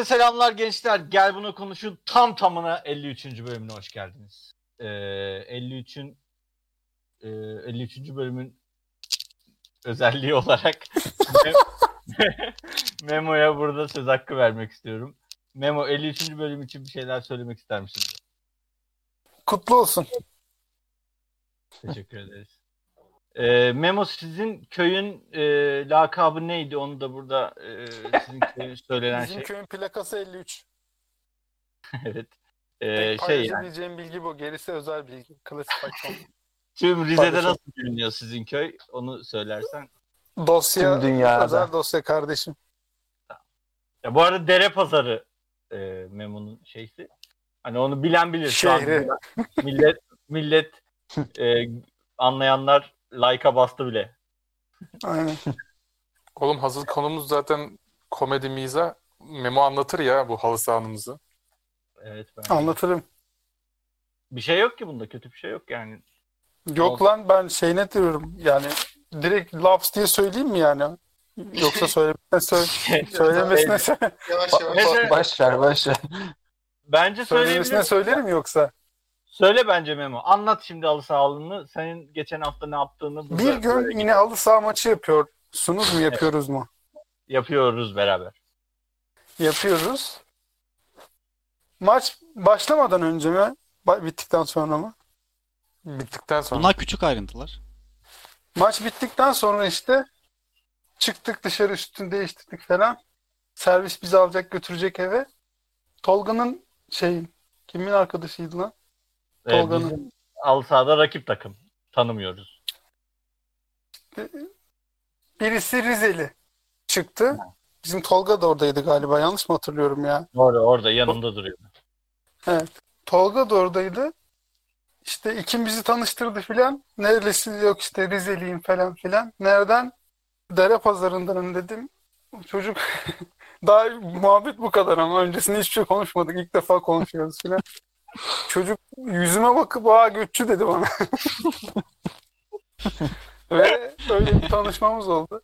Herkese selamlar gençler. Gel bunu konuşun. Tam tamına 53. bölümüne hoş geldiniz. Ee, 53'ün e, 53. bölümün özelliği olarak Memo'ya burada söz hakkı vermek istiyorum. Memo 53. bölüm için bir şeyler söylemek ister misin? Kutlu olsun. Teşekkür ederiz. Ee, Memo sizin köyün e, lakabı neydi? Onu da burada e, sizin köyün söylenen Bizim şey. köyün plakası 53. evet. Tek Ee, şey yani. paylaşabileceğim bilgi bu. Gerisi özel bilgi. Klasifasyon. Tüm Rize'de nasıl biliniyor sizin köy? Onu söylersen. dosya, Tüm dünyada. özel dosya kardeşim. Ya bu arada Dere Pazarı e, Memo'nun şeysi. Hani onu bilen bilir. Şu an Şehri. millet millet e, anlayanlar like'a bastı bile. Aynen. Oğlum hazır konumuz zaten komedi miza. Memo anlatır ya bu halı sahanımızı. Evet ben. Anlatırım. Bir şey yok ki bunda. Kötü bir şey yok yani. Yok lan ben şeyine diyorum. Yani direkt laps diye söyleyeyim mi yani? Yoksa söylemesine söyle, söylemesine, sö- Yavaş yavaş. Mesela- Boş ver boş ver. Bence söylemesine söyleyebilirsin. söylerim yoksa. Söyle bence Memo. Anlat şimdi halı sağlığını. Senin geçen hafta ne yaptığını Bir gün yine halı saha maçı yapıyor. Sunuz mu yapıyoruz mu? yapıyoruz beraber. Yapıyoruz. Maç başlamadan önce mi? Ba- Bittikten sonra mı? Bittikten sonra. Bunlar küçük ayrıntılar. Maç bittikten sonra işte çıktık dışarı üstünü değiştirdik falan. Servis bizi alacak götürecek eve. Tolga'nın şey kimin arkadaşıydı lan? Ee, Tolga'nın. sahada rakip takım. Tanımıyoruz. Birisi Rizeli çıktı. Bizim Tolga da oradaydı galiba. Yanlış mı hatırlıyorum ya? Orada orada yanımda duruyor. Tolga da oradaydı. İşte ikimizi tanıştırdı filan. Neresi yok işte Rizeliyim falan filan. Nereden? Dere pazarından dedim. Çocuk daha muhabbet bu kadar ama öncesinde hiçbir şey konuşmadık. İlk defa konuşuyoruz filan. Çocuk yüzüme bakıp aa götçü dedi bana. Ve öyle bir tanışmamız oldu.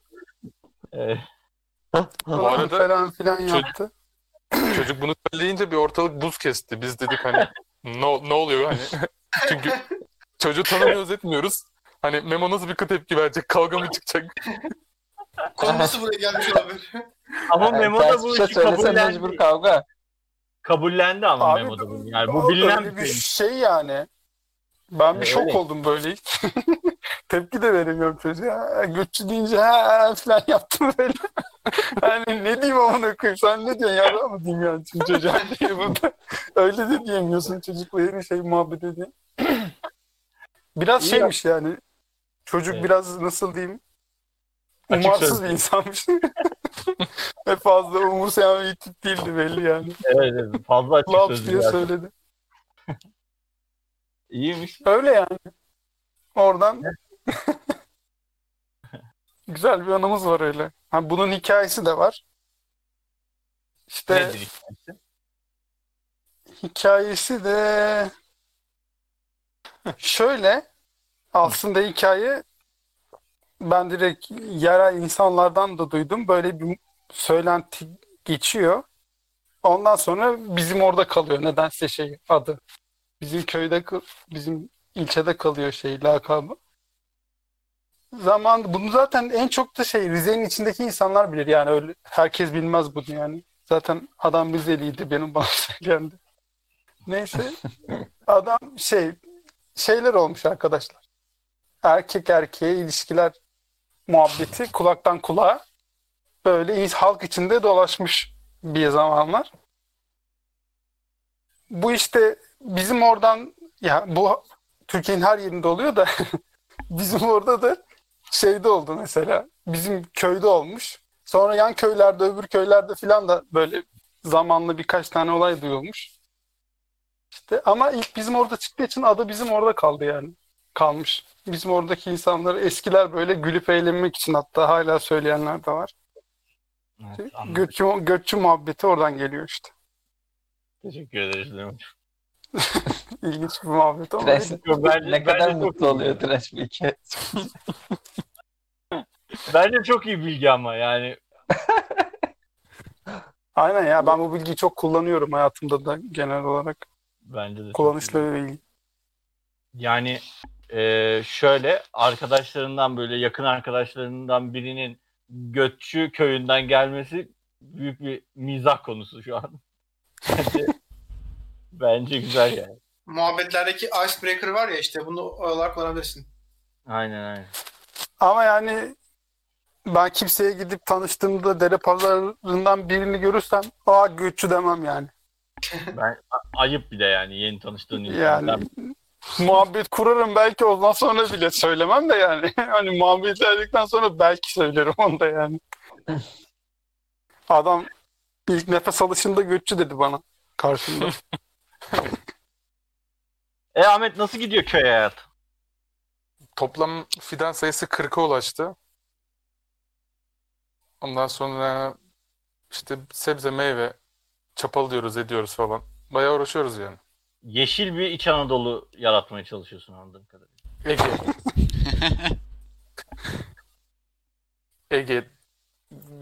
Bu arada falan filan çocuk- yaptı. çocuk bunu söyleyince bir ortalık buz kesti. Biz dedik hani ne, ne oluyor hani. Çünkü çocuğu tanımıyoruz etmiyoruz. Hani Memo nasıl bir tepki verecek? Kavga mı çıkacak? Konu nasıl buraya gelmiş olabilir? ama Memo da bu bir şey işi söylesen mecbur kabullendi. kavga. Kabullendi ama Abi, bunu. Yani bu bilinen bir şey. şey yani. Ben bir şok öyle. oldum böyle ilk. Tepki de veremiyorum çocuğa. Götçü deyince ha falan yaptım böyle. hani ne diyeyim amına koyayım sen ne diyorsun ya mı diyeyim yani şimdi çocuğa diye burada. Öyle de diyemiyorsun çocukla yeni şey muhabbet edeyim. Biraz İyi şeymiş yani. Çocuk Evet. biraz nasıl diyeyim umarsız bir insanmış. Ve fazla umursayan bir tip değildi belli yani. Evet, evet, fazla açık Laps sözlü. diye yani. söyledi. İyiymiş. Öyle yani. Oradan güzel bir anımız var öyle. Ha, bunun hikayesi de var. İşte Nedir hikayesi? hikayesi de şöyle aslında hikaye ben direkt yerel insanlardan da duydum. Böyle bir söylenti geçiyor. Ondan sonra bizim orada kalıyor. Nedense şey adı. Bizim köyde bizim ilçede kalıyor şey lakabı. Zaman bunu zaten en çok da şey Rize'nin içindeki insanlar bilir yani öyle herkes bilmez bunu yani. Zaten adam Rizeliydi benim bana söyleyendi. Neyse adam şey şeyler olmuş arkadaşlar. Erkek erkeğe ilişkiler muhabbeti kulaktan kulağa böyle halk içinde dolaşmış bir zamanlar. Bu işte bizim oradan ya bu Türkiye'nin her yerinde oluyor da bizim orada da şeyde oldu mesela. Bizim köyde olmuş. Sonra yan köylerde öbür köylerde filan da böyle zamanlı birkaç tane olay duyulmuş. İşte ama ilk bizim orada çıktığı için adı bizim orada kaldı yani. Kalmış. Bizim oradaki insanları eskiler böyle gülüp eğlenmek için hatta hala söyleyenler de var. Evet, anladım. Götçü, götçü muhabbeti oradan geliyor işte. Teşekkür ederiz. İlginç bir muhabbet ama Yok, bence- ne kadar bence çok mutlu oluyor bir kez. Bence çok iyi bilgi ama yani Aynen ya ben bu bilgiyi çok kullanıyorum hayatımda da genel olarak. Bence de. Kullanışlı bir bilgi. Yani e, şöyle arkadaşlarından böyle yakın arkadaşlarından birinin Götçü köyünden gelmesi büyük bir mizah konusu şu an. Bence, bence güzel yani. Muhabbetlerdeki icebreaker var ya işte bunu olarak kullanabilirsin. Aynen aynen. Ama yani ben kimseye gidip tanıştığımda dere pazarlarından birini görürsem aa göççü demem yani. Ben ayıp bir de yani yeni tanıştığın Yani insanlar. Muhabbet kurarım belki ondan sonra bile söylemem de yani. Hani muhabbet edildikten sonra belki söylerim onu da yani. Adam ilk nefes alışında göççü dedi bana karşımda. E Ahmet nasıl gidiyor köy hayatı? Toplam fidan sayısı 40'a ulaştı. Ondan sonra işte sebze meyve çapalıyoruz ediyoruz falan. Bayağı uğraşıyoruz yani. Yeşil bir İç Anadolu yaratmaya çalışıyorsun anladığım kadarıyla. Ege. Ege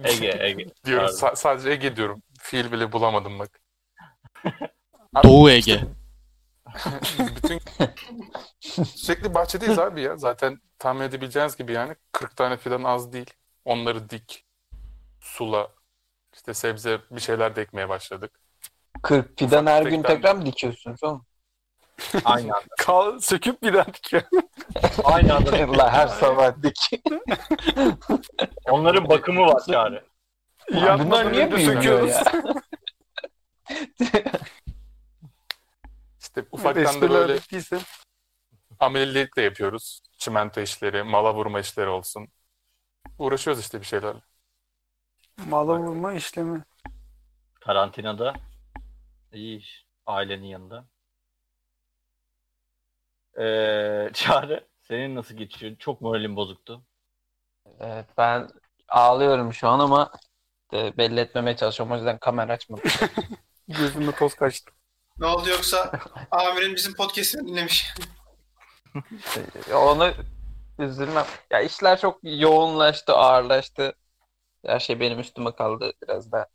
Ege, Ege. diyorum. Pardon. Sa- sadece Ege diyorum. Fiil bile bulamadım bak. Doğu Ege. Bütün sürekli bahçedeyiz abi ya. Zaten tahmin edebileceğiniz gibi yani 40 tane fidan az değil. Onları dik, sula, işte sebze bir şeyler de ekmeye başladık. 40 fidan her gün tekrar- tekrar mı dikiyorsunuz oğlum? Aynı anda. Kal, söküp bir daha dikiyor. Aynı anda. La her sabah dik. Onların bakımı var. Yapmadan Bunlar niye büyümüyor söküyoruz. ya? İşte ufaktan da böyle bittiyse. amelilik de yapıyoruz. Çimento işleri, mala vurma işleri olsun. Uğraşıyoruz işte bir şeylerle. Mala vurma işlemi. Karantinada iyi iş. Ailenin yanında. Ee, Çağrı senin nasıl geçiyor? Çok moralin bozuktu. Evet, ben ağlıyorum şu an ama e, belli etmemeye çalışıyorum. O yüzden kamera açmadım. Gözüme toz kaçtı. Ne oldu yoksa amirin bizim podcast'ini dinlemiş. Onu üzülmem. Ya işler çok yoğunlaştı, ağırlaştı. Her şey benim üstüme kaldı biraz da.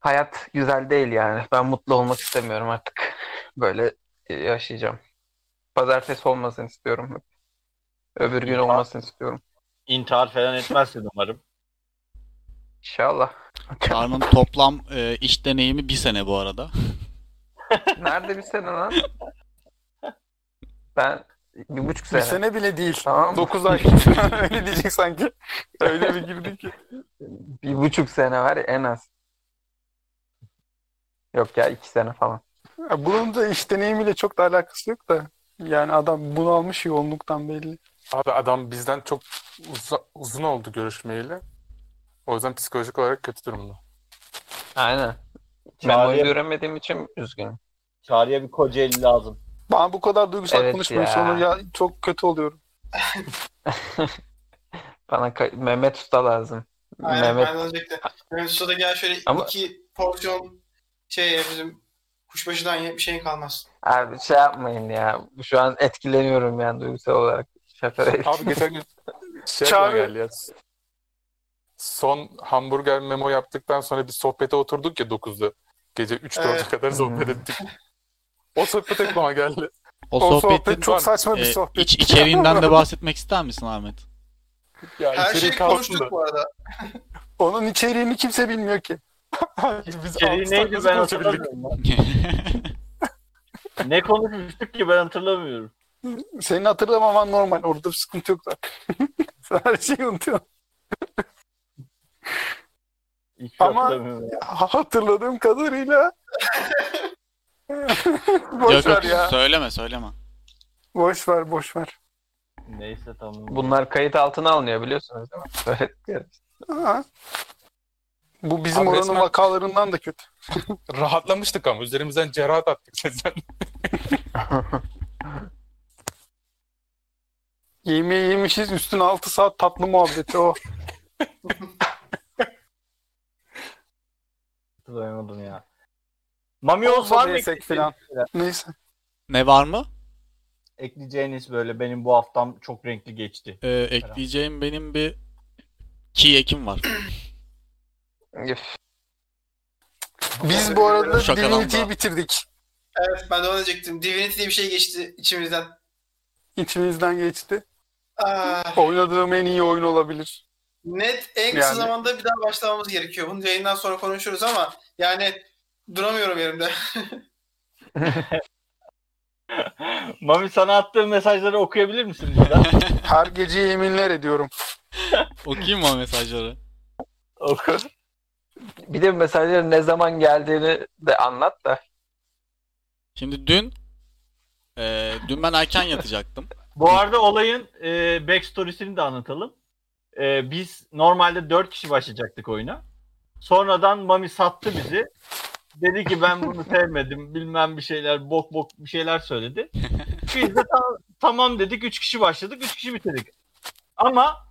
Hayat güzel değil yani. Ben mutlu olmak istemiyorum artık. Böyle e, yaşayacağım. Pazartesi olmasını istiyorum. Öbür gün olmasını istiyorum. İntihar falan etmezsin umarım. İnşallah. Çağrı'nın toplam e, iş deneyimi bir sene bu arada. Nerede bir sene lan? Ben bir buçuk Bir sene. sene bile değil. Tamam. 9 ay. Öyle diyecek sanki. Öyle bir girdi ki. Bir buçuk sene var ya en az. Yok ya iki sene falan. Ya Bunun da iş deneyimiyle çok da alakası yok da. Yani adam bunu almış yoğunluktan belli. Abi adam bizden çok uza- uzun oldu görüşmeyeli. O yüzden psikolojik olarak kötü durumda. Aynen. Çağrı'ya- Memoyu göremediğim için üzgünüm. Çağrı'ya bir Kocaeli lazım. Ben bu kadar duygusal Evet konuşmayayım ya. sonra ya çok kötü oluyorum. Bana ka- Mehmet Usta lazım. Aynen Mehmet ben de olacaktı. Mehmet Usta da gel şöyle Ama- iki porsiyon şey bizim kuşbaşıdan bir şeyin kalmaz. abi şey yapmayın ya. Şu an etkileniyorum yani duygusal olarak. Şaka. Abi geçen gün şey geldi ya. Son hamburger memo yaptıktan sonra bir sohbete oturduk ya 9'da. Gece 3-4'e Evet. kadar sohbet ettik. O sohbet aklıma geldi. O, O sohbetin sohbet çok var. saçma bir e, sohbet. iç, içeriğinden de bahsetmek ister misin Ahmet? Ya Her şeyi konuştuk da. bu arada. Onun içeriğini kimse bilmiyor ki. Biz İçeriği neydi ben hatırlamıyorum. ne konuşmuştuk ki ben hatırlamıyorum. Senin hatırlamaman normal. Orada bir sıkıntı yok zaten. Sen her şeyi unutuyorsun. Hiç Ama- ya. Hatırladığım kadarıyla boş Yok ver yok ya. söyleme söyleme. Boş ver, boş ver. Neyse tamam. Bunlar kayıt altına alınıyor biliyorsunuz değil mi? Evet. Ha. Bu bizim Abi oranın resmen- vakalarından da kötü. Rahatlamıştık ama üzerimizden cerahat attık sizden. Yemeği yemişiz üstüne 6 saat tatlı muhabbeti o. Hatırlayamadım ya. Mami Olsa var mı desek falan. Neyse. Ne var mı? ekleyeceğiniz böyle benim bu haftam çok renkli geçti. E, ekleyeceğim benim bir key ekim var. Biz bu arada Divinity'yi bitirdik. Evet ben de onu diyecektim. Divinity diye bir şey geçti içimizden. İçimizden geçti. Aa, Oynadığım en iyi oyun olabilir. net en kısa Yani- zamanda bir daha başlamamız gerekiyor. Bunu yayından sonra konuşuruz ama yani duramıyorum yerimde. Mami sana attığım mesajları okuyabilir misin burada? Her gece yeminler ediyorum. Okuyayım mı o mesajları? Oku. Bir de mesajların ne zaman geldiğini de anlat da. Şimdi dün e, dün ben erken yatacaktım. Bu arada olayın e, backstory'sini de anlatalım. E, biz normalde 4 kişi başlayacaktık oyuna. Sonradan Mami sattı bizi. Dedi ki ben bunu sevmedim bilmem bir şeyler bok bok bir şeyler söyledi. Biz de ta- tamam dedik 3 kişi başladık 3 kişi bitirdik. Ama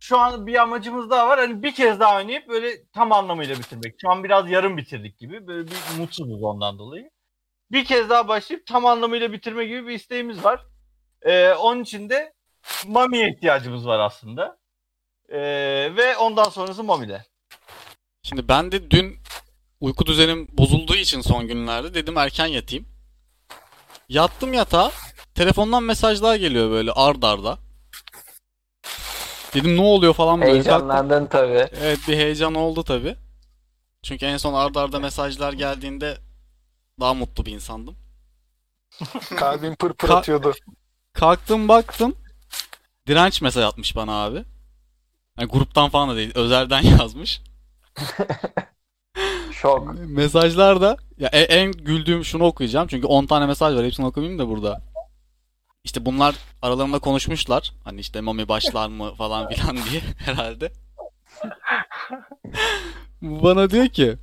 şu an bir amacımız daha var. Hani bir kez daha oynayıp böyle tam anlamıyla bitirmek. Şu an biraz yarım bitirdik gibi. Böyle bir mutsuzuz ondan dolayı. Bir kez daha başlayıp tam anlamıyla bitirme gibi bir isteğimiz var. Ee, onun için de Mami'ye ihtiyacımız var aslında. Ee, ve ondan sonrası Mami'de. Şimdi ben de dün uyku düzenim bozulduğu için son günlerde dedim erken yatayım. Yattım yatağa. Telefondan mesajlar geliyor böyle ard arda. Dedim ne oluyor falan böyle. Heyecanlandın tabii. Evet bir heyecan oldu tabi. Çünkü en son ard arda mesajlar geldiğinde daha mutlu bir insandım. Kalbim pır pır Ka- atıyordu. Kalktım baktım. Direnç mesaj atmış bana abi. Yani gruptan falan da değil. Özelden yazmış. Şok. Mesajlar da ya e- en güldüğüm şunu okuyacağım. Çünkü 10 tane mesaj var. Hepsini okumayayım da burada. İşte bunlar aralarında konuşmuşlar. Hani işte Mami başlar mı falan filan diye herhalde. Bana diyor ki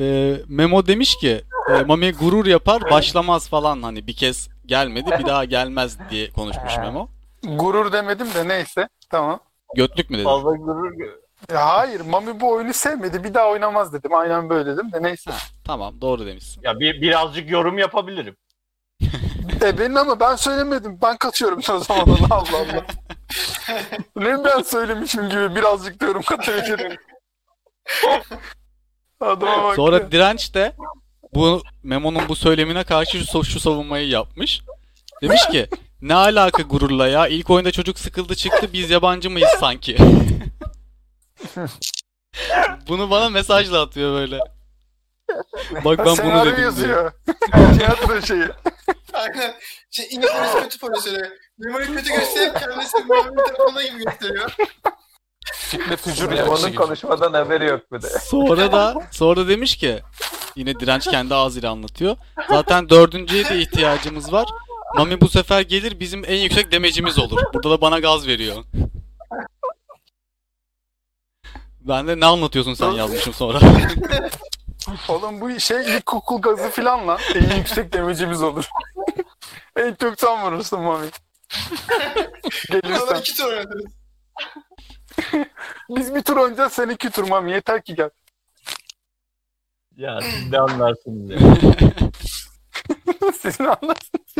e, Memo demiş ki e, Mami gurur yapar başlamaz falan hani bir kez gelmedi bir daha gelmez diye konuşmuş Memo. Gurur demedim de neyse. Tamam. Götlük mü dedi? Fazla gurur Ya hayır Mami bu oyunu sevmedi. Bir daha oynamaz dedim. Aynen böyle dedim de neyse. Tamam doğru demişsin. Ya bir, birazcık yorum yapabilirim. E benim ama ben söylemedim. Ben kaçıyorum o zaman. Allah Allah. ne ben söylemişim gibi birazcık diyorum katabilirim. Adama bak. ya. Sonra Direnç de bu Memo'nun bu söylemine karşı şu, şu savunmayı yapmış. Demiş ki ne alaka gururla ya? İlk oyunda çocuk sıkıldı çıktı biz yabancı mıyız sanki? Bunu bana mesajla atıyor böyle. Bak ben bunu Senaryo dedim diyor. yazıyor. Tiyatro şeyi. Aynen. Şey, İngiliz kötü pozisyonu. Memori kötü gösterip kendisini memori telefonuna gibi gösteriyor. Fitne fücur gibi. konuşmadan haberi yok bir de. Sonra da sonra demiş ki yine Direnç kendi ağzıyla anlatıyor. Zaten dördüncüye de ihtiyacımız var. Mami bu sefer gelir bizim en yüksek demecimiz olur. Burada da bana gaz veriyor. Ben de ne anlatıyorsun sen yazmışım sonra. Oğlum bu şey ilkokul gazı falan lan. En yüksek demecimiz olur. En çok sen vurursun Mami. Gelirsen. iki tur oynadınız. Biz bir tur oynayacağız sen iki tur Mami. Yeter ki gel. Ya siz de anlarsınız ya. Sizin anlarsınız.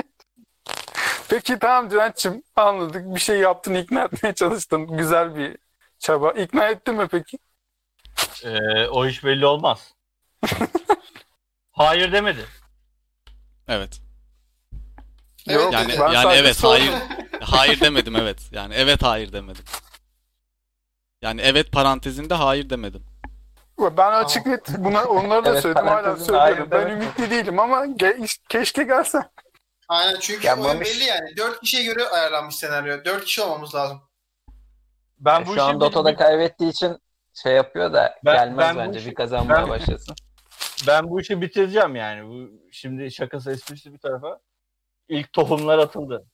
Peki tamam Direnç'cim anladık. Bir şey yaptın ikna etmeye çalıştın. Güzel bir çaba. İkna ettin mi peki? Ee, o iş belli olmaz. Hayır demedi. Evet. Evet, Yok, Yani ben yani evet sordum. hayır hayır demedim evet. Yani evet hayır demedim. Yani evet parantezinde hayır demedim. Ben açık net buna onları da Evet, söyledim hala söylüyorum. hayır Ben demek ümitli değilim ama ge- keşke gelsen. Aynen çünkü Ya oyun belli yani. Dört kişiye göre ayarlanmış senaryo. Dört kişi olmamız lazım. Ben bu Şu an Dota'da bir- kaybettiği için şey yapıyor da Ben- gelmez ben bence işi- bir kazanmaya ben- başlasın. ben bu işi bitireceğim yani. Bu şimdi şakası esprisi bir tarafa. İlk tohumlar atıldı.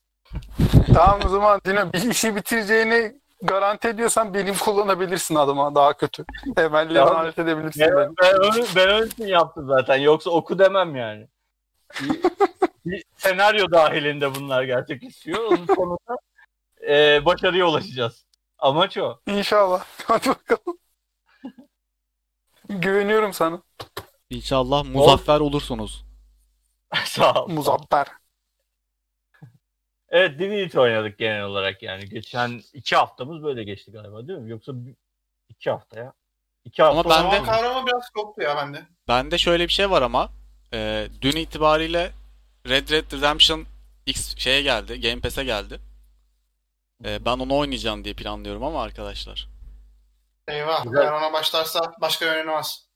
tamam o zaman Dino bir işi bitireceğini garanti ediyorsan benim kullanabilirsin adıma daha kötü. Temelli Tamam. edebilirsin Ben, beni. ben, onu, ben onun için yaptım zaten. Yoksa oku demem yani. Bir, bir senaryo dahilinde bunlar gerçekleşiyor. Onun sonunda e, başarıya ulaşacağız. Amaç o. İnşallah. Hadi bakalım. Güveniyorum sana. İnşallah muzaffer olursunuz. Sağ ol. Muzaffer. Evet Divinity oynadık genel olarak yani. Geçen iki haftamız böyle geçti galiba değil mi? Yoksa iki hafta ya. İki hafta Ama ben de- kavramı biraz koptu ya bende. Bende şöyle bir şey var ama e, dün itibariyle Red Dead Redemption X şeye geldi. Game Pass'e geldi. E, ben onu oynayacağım diye planlıyorum ama arkadaşlar. Eyvah. Güzel. Eğer ona başlarsa başka yönelemez.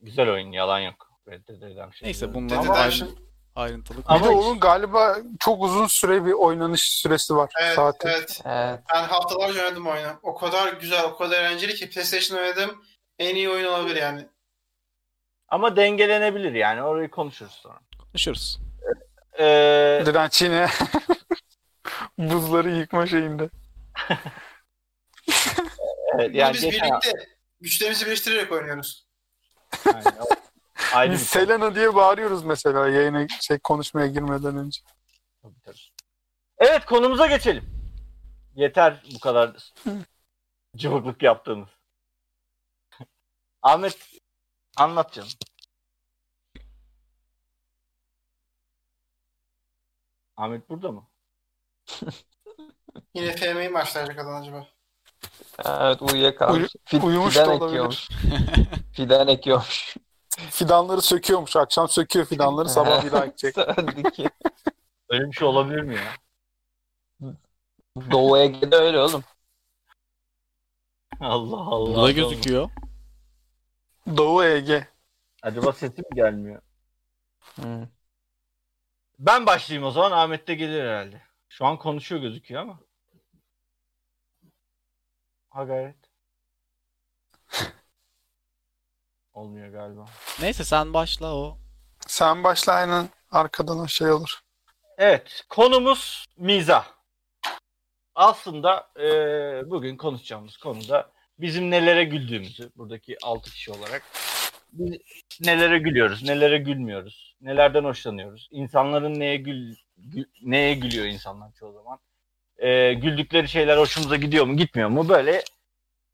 güzel oyun yalan yok. Red Dead Redemption Neyse bunlar Red Ama- Dead Redemption. Ayrıntılı Bir Ama de hiç- onun galiba çok uzun süre bir oynanış süresi var. Evet, Saati. evet. Evet. Ben haftalarca oynadım oyunu. O kadar güzel, o kadar eğlenceli ki PlayStation oynadım. En iyi oyun olabilir yani. Ama dengelenebilir yani orayı konuşuruz sonra. konuşuruz. Ee, Direnç yine buzları yıkma şeyinde. evet, yani biz geçen birlikte güçlerimizi birleştirerek oynuyoruz. Aynen, ayrı bir Biz konu. Selena diye bağırıyoruz mesela yayına şey konuşmaya girmeden önce. Tabii, tabii. Evet konumuza geçelim. Yeter bu kadar cıvıklık yaptığımız. Ahmet anlat canım. Ahmet burada mı? Yine FM'yi başlayacak adam acaba? Evet uyuyakalmış. Fi- uyumuş fidan da olabilir. ekiyormuş. Fidan ekiyormuş. Fidanları söküyormuş. Akşam söküyor fidanları sabah bir daha ekecek. Söndeki. Öyle bir şey olabilir mi ya? Doğu Ege'de öyle oğlum. Allah Allah. Burada gözüküyor. Doğu Ege. Acaba sesim gelmiyor. Hı. Ben başlayayım o zaman. Ahmet de gelir herhalde. Şu an konuşuyor gözüküyor ama. Ha gayret. Olmuyor galiba. Neyse sen başla o. Sen başla aynen arkadan o şey olur. Evet, konumuz mizah. Aslında eee, bugün konuşacağımız konuda bizim nelere güldüğümüzü, buradaki 6 kişi olarak biz nelere gülüyoruz, nelere gülmüyoruz, nelerden hoşlanıyoruz, insanların neye gül, gü- neye gülüyor insanlar çoğu zaman, Eee, güldükleri şeyler hoşumuza gidiyor mu, gitmiyor mu, böyle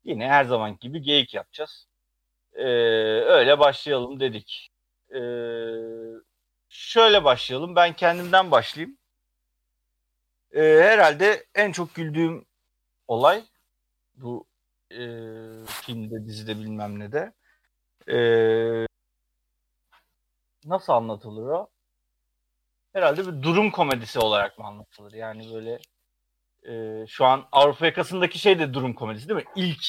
yine her zaman gibi geyik yapacağız. Eee, öyle başlayalım dedik. Eee şöyle başlayalım. Ben kendimden başlayayım. Ee, herhalde en çok güldüğüm olay bu e, filmde, dizide bilmem ne de. Ee, nasıl anlatılır o? Herhalde bir durum komedisi olarak mı anlatılır? Yani böyle e, şu an Avrupa yakasındaki şey de durum komedisi değil mi? İlk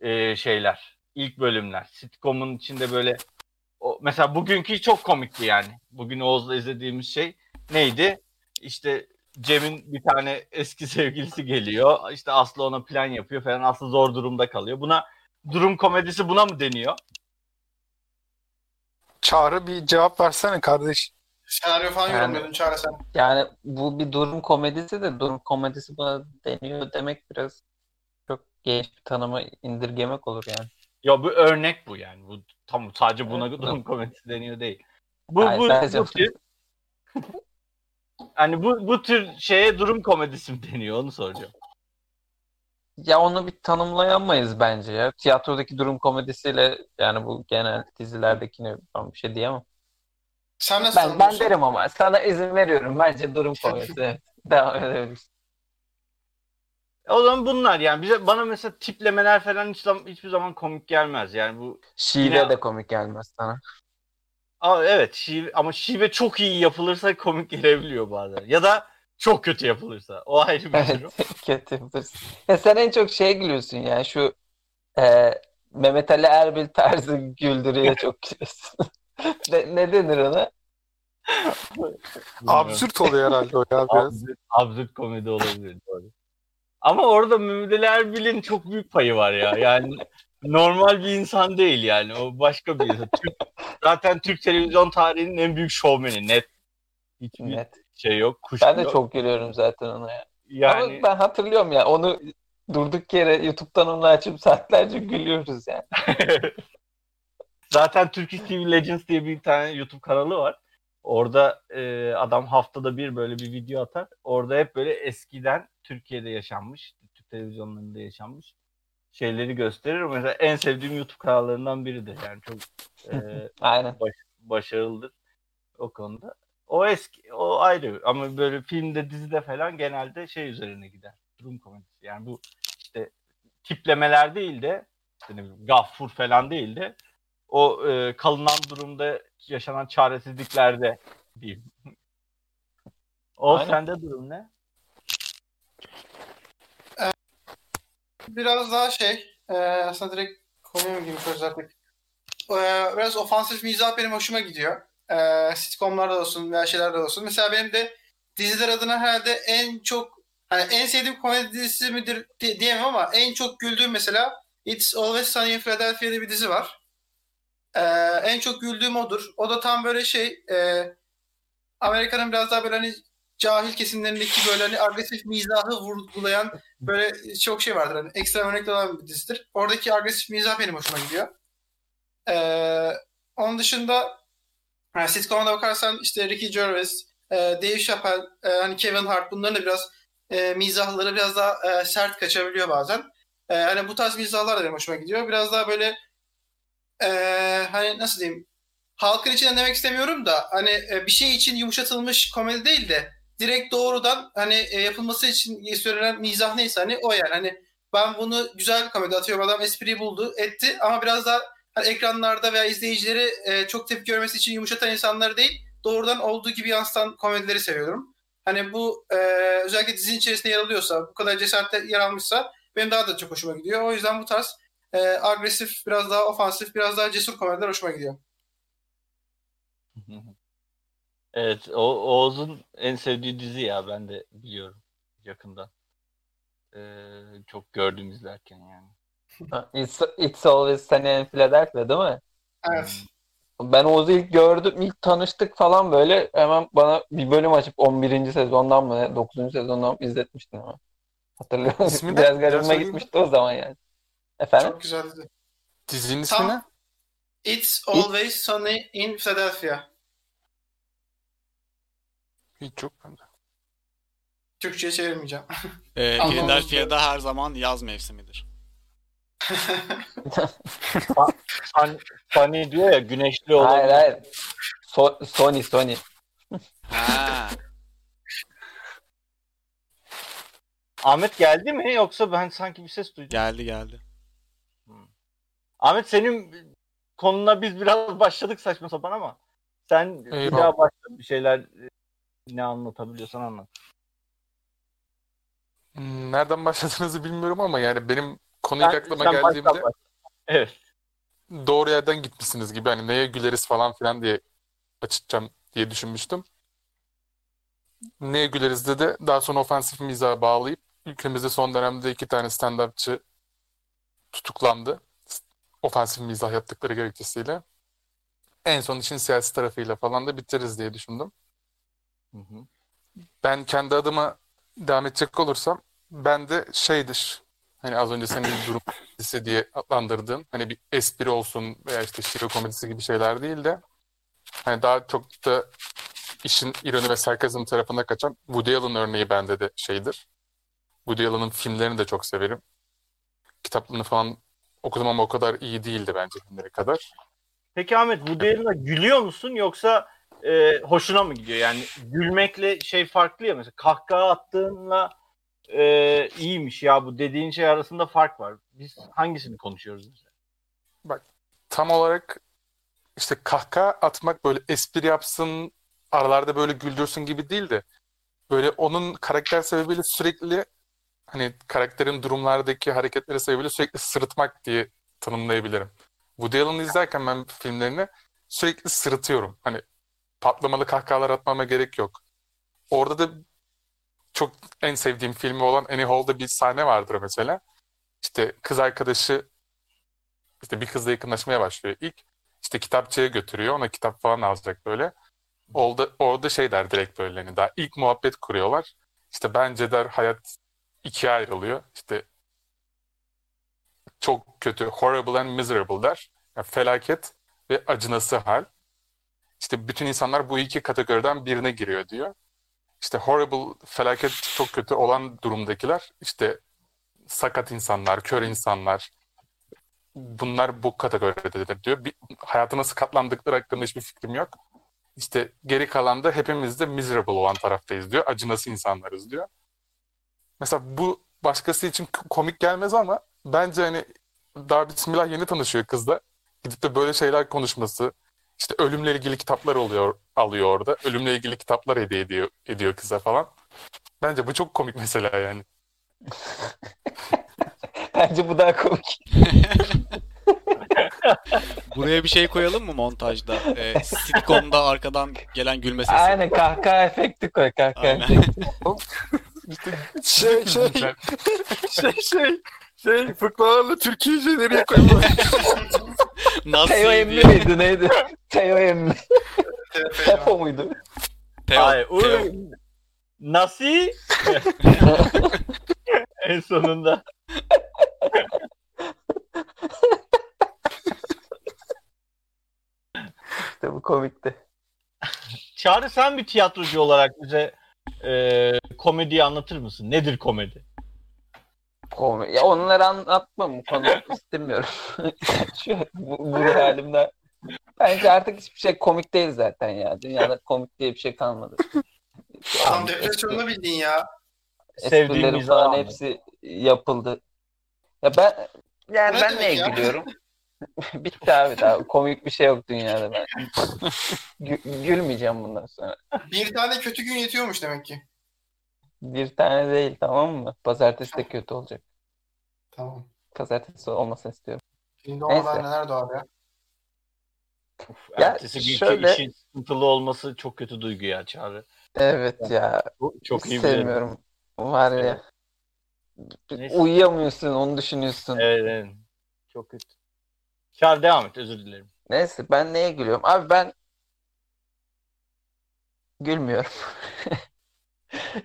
e, şeyler, ilk bölümler. Sitcom'un içinde böyle o, mesela bugünkü çok komikti yani. Bugün Oğuz'la izlediğimiz şey neydi? İşte Cem'in bir tane eski sevgilisi geliyor. İşte Aslı ona plan yapıyor falan. Aslı zor durumda kalıyor. Buna durum komedisi buna mı deniyor? Çağrı bir cevap versene kardeş. Senaryo falan Yani- yorumluyordun Çağrı sen. Yani bu bir durum komedisi de durum komedisi buna deniyor demek biraz çok geniş bir tanıma indirgemek olur yani. Ya bu örnek bu yani. Bu tam sadece buna Evet, durum komedisi deniyor değil. Bu Hayır, bu, bu tür hani bu bu tür şeye durum komedisi mi deniyor onu soracağım. Ya onu bir tanımlayamayız bence ya. Tiyatrodaki durum komedisiyle yani bu genel dizilerdekini ben bir şey diyemem. Sen nasıl Ben, ben derim ama sana izin veriyorum. Bence durum komedisi. Devam edebiliriz. O zaman bunlar yani bize bana mesela tiplemeler falan hiç, zam- hiçbir zaman komik gelmez. Yani bu Şive Yine- de komik gelmez sana. Aa, evet şive, ama şive çok iyi yapılırsa komik gelebiliyor bazen. Ya da çok kötü yapılırsa. O ayrı bir Evet, durum. kötü yaparsın. Ya sen en çok şeye gülüyorsun ya şu e, Mehmet Ali Erbil tarzı güldürüye çok gülüyorsun. ne, ne denir ona? Absürt oluyor herhalde o ya biraz. Absürt, absürt komedi olabilir. Doğru. Ama orada Mehmet Erbil'in çok büyük payı var ya. Yani normal bir insan değil yani. O başka bir insan. Türk, zaten Türk televizyon tarihinin en büyük şovmeni. Net. Hiçbir Net. şey yok. Kuş Ben de yok. çok gülüyorum zaten ona ya. yani Ama ben hatırlıyorum ya onu durduk yere YouTube'dan onu açıp saatlerce gülüyoruz yani. Zaten Turkish TV Legends diye bir tane YouTube kanalı var. Orada e, adam haftada bir böyle bir video atar. Orada hep böyle eskiden Türkiye'de yaşanmış, Türk televizyonlarında yaşanmış şeyleri gösterir. Mesela en sevdiğim YouTube kanallarından biridir. Yani çok e, Aynen. başarılıdır o konuda. O eski, o ayrı. Ama böyle filmde, dizide falan genelde şey üzerine gider. Durum komedisi. Yani bu işte tiplemeler değil de bileyim, gaffur falan değil de o e, kalınan durumda yaşanan çaresizliklerde diyeyim. O Aynen. sende durum ne? Biraz daha şey, e, aslında direkt konuya mı girmiş özellikle? E, biraz ofansif mizah benim hoşuma gidiyor. E, sitcomlarda olsun veya şeylerde olsun. Mesela benim de diziler adına herhalde en çok hani en sevdiğim komedi dizisi midir di- diyemem ama en çok güldüğüm mesela It's Always Sunny in Philadelphia diye bir dizi var. E, en çok güldüğüm odur. O da tam böyle şey e, Amerika'nın biraz daha böyle hani cahil kesimlerindeki böyle hani agresif mizahı vurgulayan böyle çok şey vardır. Hani ekstra örnekli olan bir dizidir. Oradaki agresif mizah benim hoşuma gidiyor. Ee, onun dışında yani sitcom'a bakarsan işte Ricky Gervais, e, Dave Chappelle, e, hani Kevin Hart bunların da biraz e, mizahları biraz daha e, sert kaçabiliyor bazen. E, hani bu tarz mizahlar da benim hoşuma gidiyor. Biraz daha böyle e, hani nasıl diyeyim halkın içinden demek istemiyorum da hani e, bir şey için yumuşatılmış komedi değil de direkt doğrudan hani e, yapılması için söylenen mizah neyse hani o yani hani ben bunu güzel komedi atıyorum adam espriyi buldu etti ama biraz daha hani ekranlarda veya izleyicileri e, çok tepki görmesi için yumuşatan insanları değil doğrudan olduğu gibi yansıtan komedileri seviyorum. Hani bu e, özellikle dizinin içerisinde yer alıyorsa bu kadar cesaretle yer almışsa benim daha da çok hoşuma gidiyor. O yüzden bu tarz e, agresif biraz daha ofansif biraz daha cesur komediler hoşuma gidiyor. Evet, o Oğuz'un en sevdiği dizi ya ben de biliyorum yakından. Ee, çok gördüm izlerken yani. It's, It's Always Sunny in Philadelphia değil mi? Evet. Ben Oğuz'u ilk gördüm, ilk tanıştık falan böyle hemen bana bir bölüm açıp 11. sezondan mı ne, 9. sezondan mı izletmiştin ama. Hatırlıyorum. İsmi ne? Biraz garibime gitmişti o zaman yani. Efendim? Çok güzel dizi. Dizinin ismi ne? It's Always Sunny in Philadelphia. Hiç yok bende. Türkçe'ye çevirmeyeceğim. Ee. Philadelphia'da her zaman yaz mevsimidir. Hani Funny diyor ya güneşli olan. Hayır hayır. So- Sony Sony. Ha. Ahmet geldi mi yoksa ben sanki bir ses duydum. Geldi geldi. Ahmet senin konuna biz biraz başladık saçma sapan ama sen bir Eyvallah. daha başla bir şeyler e, ne anlatabiliyorsan anlat. Hmm, Nereden başladığınızı bilmiyorum ama yani benim konu ilk Sen- aklıma sen geldiğimde başla. Evet. doğru yerden gitmişsiniz gibi hani neye güleriz falan filan diye açacağım diye düşünmüştüm. Neye güleriz de de daha sonra ofansif mizaha bağlayıp ülkemizde son dönemde iki tane stand-upçı tutuklandı. Ofansif mizah yaptıkları gerekçesiyle. En son işin siyasi tarafıyla falan da bitiririz diye düşündüm. Hı hı. Ben kendi adıma devam edecek olursam ben de şeydir. Hani az önce senin durum komedisi diye adlandırdığın hani bir espri olsun veya işte şive komedisi gibi şeyler değil de hani daha çok da işin ironi ve sarkazm tarafına kaçan Woody Allen örneği bende de şeydir. Woody Allen'ın filmlerini de çok severim. Kitaplarını falan okudum ama o kadar iyi değildi bence filmleri kadar. Peki Ahmet bu değerine gülüyor musun yoksa e, hoşuna mı gidiyor? Yani gülmekle şey farklı ya mesela kahkaha attığınla e, iyiymiş ya bu dediğin şey arasında fark var. Biz hangisini konuşuyoruz mesela? tam olarak işte kahkaha atmak böyle espri yapsın aralarda böyle güldürsün gibi değil de böyle onun karakter sebebiyle sürekli hani karakterin durumlardaki hareketleri sebebiyle sürekli sırıtmak diye tanımlayabilirim. Woody Allen'ı izlerken ben filmlerini sürekli sırıtıyorum. Hani patlamalı kahkahalar atmama gerek yok. Orada da çok en sevdiğim filmi olan Annie Hall'da bir sahne vardır mesela. İşte kız arkadaşı işte bir kızla yakınlaşmaya başlıyor ilk. İşte kitapçıya götürüyor. Ona kitap falan alacak böyle. Orada, orada şey der direkt böyle hani daha ilk muhabbet kuruyorlar. İşte bence der hayat ikiye ayrılıyor. İşte çok kötü, horrible and miserable der. Yani felaket ve acınası hal. İşte bütün insanlar bu iki kategoriden birine giriyor diyor. İşte horrible, felaket çok kötü olan durumdakiler işte sakat insanlar, kör insanlar, bunlar bu kategoridedir diyor. Bir, hayatı nasıl katlandıkları hakkında hiçbir fikrim yok. İşte geri kalan da hepimiz de miserable olan taraftayız diyor. Acınası insanlarız diyor. Mesela bu başkası için komik gelmez ama bence hani daha bismillah yeni tanışıyor kızla. Gidip de böyle şeyler konuşması. işte ölümle ilgili kitaplar oluyor, alıyor orada. Ölümle ilgili kitaplar hediye ediyor, ediyor kıza falan. Bence bu çok komik mesela yani. Bence bu daha komik. Buraya bir şey koyalım mı montajda? Ee, sitcom'da arkadan gelen gülme sesi. Aynen kahkaha efekti koy kahkaha Aynen. efekti. Şey şey şey şey şey fıkralarla Türkiye'yi nereye koyma? Nasıl Teo emmi miydi neydi? Teo emmi. Tefo muydu? Teo, Hayır. Teo. Nasıl? en sonunda. İşte bu komikti. Çağrı sen bir tiyatrocu olarak bize e, komediyi anlatır mısın? Nedir komedi? Komik. Ya onları anlatmam bu konu istemiyorum. Şu bu, bu halimde. Bence artık hiçbir şey komik değil zaten ya. Dünyada komik diye bir şey kalmadı. Adam depresyonunu bildin ya. Mizah falan anı. hepsi yapıldı. Ya ben yani Ne ben neye ya? gülüyorum? Bitti abi daha komik bir şey yok dünyada ben. Gü- gülmeyeceğim bundan sonra. Bir tane kötü gün yetiyormuş demek ki. Bir tane değil tamam mı? Pazartesi de kötü olacak. Tamam. Pazartesi olmasını istiyorum. Şimdi Neyse. neler doğar ya. Ya Ertesi günkü şöyle- işin sıkıntılı olması çok kötü duygu ya Çağrı. Evet ya. Bu çok iyi bilirim. sevmiyorum. Var ya. Neyse. Uyuyamıyorsun, onu düşünüyorsun. Evet, evet. Çok kötü. Çağrı devam et özür dilerim. Neyse ben neye gülüyorum? Abi ben gülmüyorum.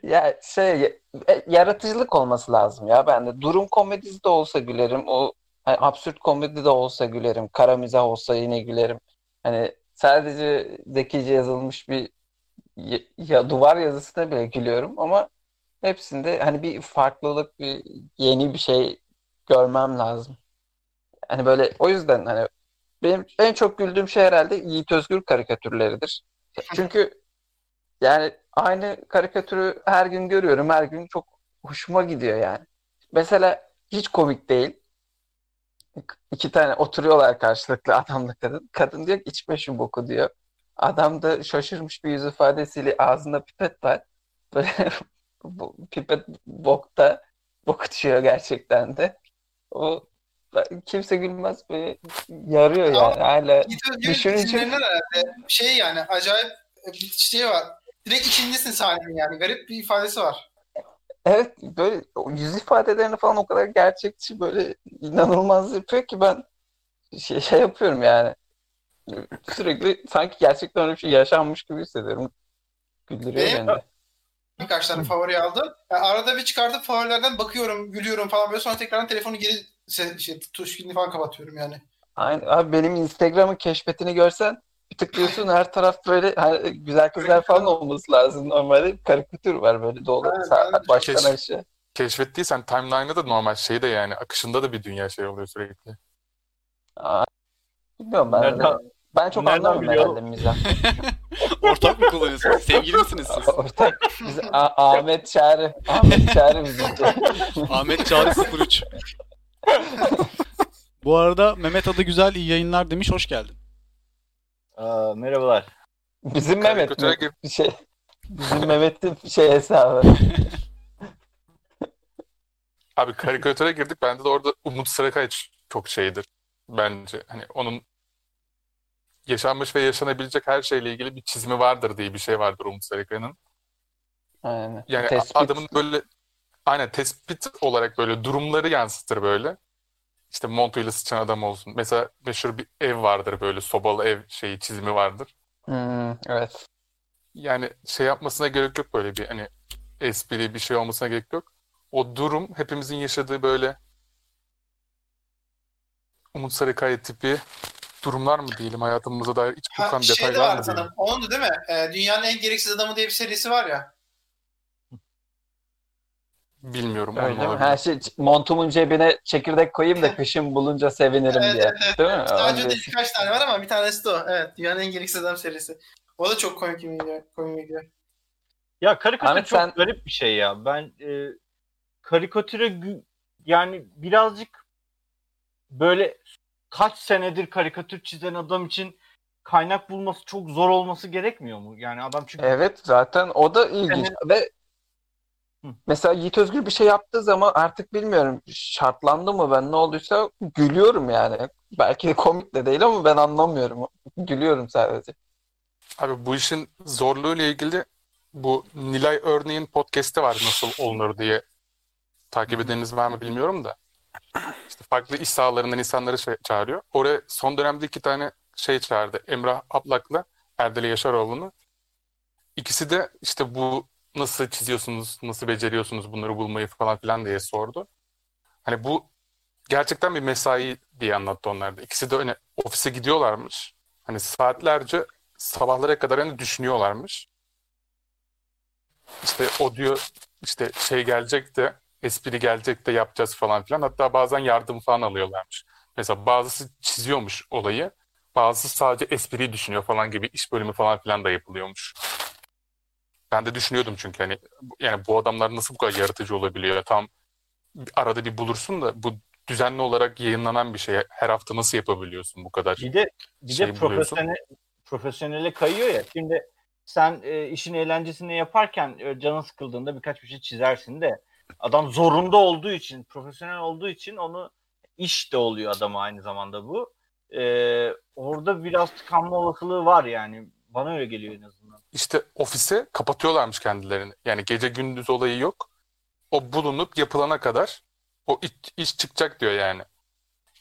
Ya şey e, yaratıcılık olması lazım ya bende. Durum komedisi de olsa gülerim. O hani absürt komedi de olsa gülerim. Kara olsa yine gülerim. Hani sadece zekice yazılmış bir ya, ya duvar yazısına bile gülüyorum ama hepsinde hani bir farklılık, bir yeni bir şey görmem lazım. Hani böyle o yüzden hani benim en çok güldüğüm şey herhalde Yiğit Özgür karikatürleridir. Çünkü yani aynı karikatürü her gün görüyorum. Her gün çok hoşuma gidiyor yani. Mesela hiç komik değil. İki tane oturuyorlar karşılıklı adamla kadın. Kadın diyor ki içme şu boku diyor. Adam da şaşırmış bir yüz ifadesiyle ağzında pipet var. Böyle pipet bokta bok düşüyor gerçekten de. O kimse gülmez böyle yarıyor yani hala. Yiğit Özgür'ün Düşününce- herhalde şey yani acayip bir şey var. Direkt içindesin sahnenin yani. Garip bir ifadesi var. Evet böyle yüz ifadelerini falan o kadar gerçekçi böyle inanılmaz yapıyor ki ben şey, şey yapıyorum yani. Sürekli sanki gerçekten öyle bir şey yaşanmış gibi hissediyorum. Güldürüyor Benim- beni. Birkaç tane favori aldım. Yani arada bir çıkartıp favorilerden bakıyorum, gülüyorum falan böyle sonra tekrardan telefonu geri se- şey, tuş kilidini falan kapatıyorum yani. Aynen. Abi benim Instagram'ın keşfetini görsen bir tıklıyorsun her taraf böyle hani güzel kızlar falan olması lazım. Normalde karikatür var böyle dolu. Ben de baştan aşağı. Keşfettiysen timeline'da da normal şey de yani akışında da bir dünya şey oluyor sürekli. Aa, bilmiyorum ben de. Nereden- Ben çok nereden anlamıyorum biliyorum? herhalde mizah. Ortak mı kullanıyorsunuz? Sevgili misiniz siz? Ortak. Biz, A- Ahmet Çağrı. Ahmet Çağrı bizimki. Ahmet Çağrı 03. Bu arada Mehmet adı güzel iyi yayınlar demiş hoş geldin. Aa, merhabalar. Bizim Mehmet mi? Bir şey. Bizim Mehmet'in şey hesabı. Abi karikatüre girdik. Bende de orada Umut Sarıkaya ç- çok şeydir bence. Hani onun yaşanmış ve yaşanabilecek her şeyle ilgili bir çizimi vardır diye bir şey vardır Umut Sarıkaya'nın. Aynen. Yani Tespit. adamın böyle aynen tespit olarak böyle durumları yansıtır böyle. İşte montuyla sıçan adam olsun. Mesela meşhur bir ev vardır böyle sobalı ev şeyi çizimi vardır. Hmm, evet. Yani şey yapmasına gerek yok böyle bir hani espri bir şey olmasına gerek yok. O durum hepimizin yaşadığı böyle Umut Sarıkaya tipi durumlar mı diyelim hayatımıza dair iç Ha, kokan şey de detaylar var mı diyelim? sanırım. Onun da değil mi? Ee, Dünyanın en gereksiz adamı diye bir serisi var ya. Bilmiyorum Öyle mi? Her şey montumun cebine çekirdek koyayım da kışın bulunca sevinirim Evet, diye. evet. Değil mi? Sadece de birkaç tane var ama bir tanesi de o. Evet. Dünyanın en gereksiz adam serisi. O da çok komik bir komik video. Ya karikatür Ahmet, çok sen- garip bir şey ya. Ben e, karikatüre gü- yani birazcık böyle kaç senedir karikatür çizen adam için kaynak bulması çok zor olması gerekmiyor mu? Yani adam çünkü Evet zaten o da ilginç ve Hı. Mesela Yiğit Özgür bir şey yaptığı zaman artık bilmiyorum şartlandı mı ben ne olduysa gülüyorum yani. Belki de komik de değil ama ben anlamıyorum. Gülüyorum sadece. Abi bu işin zorluğuyla ilgili bu Nilay Örneğin podcast'i var nasıl olunur diye takip edeniniz var mı bilmiyorum da. İşte farklı iş sahalarından insanları şey- çağırıyor. Oraya son dönemde iki tane şey çağırdı. Emrah Aplak'la Erdal Yaşaroğlu'nu. İkisi de işte bu nasıl çiziyorsunuz, nasıl beceriyorsunuz bunları bulmayı falan filan diye sordu. Hani bu gerçekten bir mesai diye anlattı onlar da. İkisi de öyle ofise gidiyorlarmış. Hani saatlerce sabahlara kadar hani düşünüyorlarmış. İşte o diyor işte şey gelecek de espri gelecek de yapacağız falan filan. Hatta bazen yardım falan alıyorlarmış. Mesela bazısı çiziyormuş olayı. Bazısı sadece espriyi düşünüyor falan gibi iş bölümü falan filan da yapılıyormuş. Ben de düşünüyordum çünkü hani yani bu adamlar nasıl bu kadar yaratıcı olabiliyor? Tam arada bir bulursun da bu düzenli olarak yayınlanan bir şey. Her hafta nasıl yapabiliyorsun bu kadar? bir de bir şey de profesyonel profesyonele kayıyor ya. Şimdi sen e, işin eğlencesini yaparken e, canın sıkıldığında birkaç bir şey çizersin de adam zorunda olduğu için, profesyonel olduğu için onu iş de oluyor adama aynı zamanda bu. E, orada biraz tıkanma olasılığı var yani. Bana öyle geliyor en azından. İşte ofise kapatıyorlarmış kendilerini. Yani gece gündüz olayı yok. O bulunup yapılana kadar o iş, iş çıkacak diyor yani.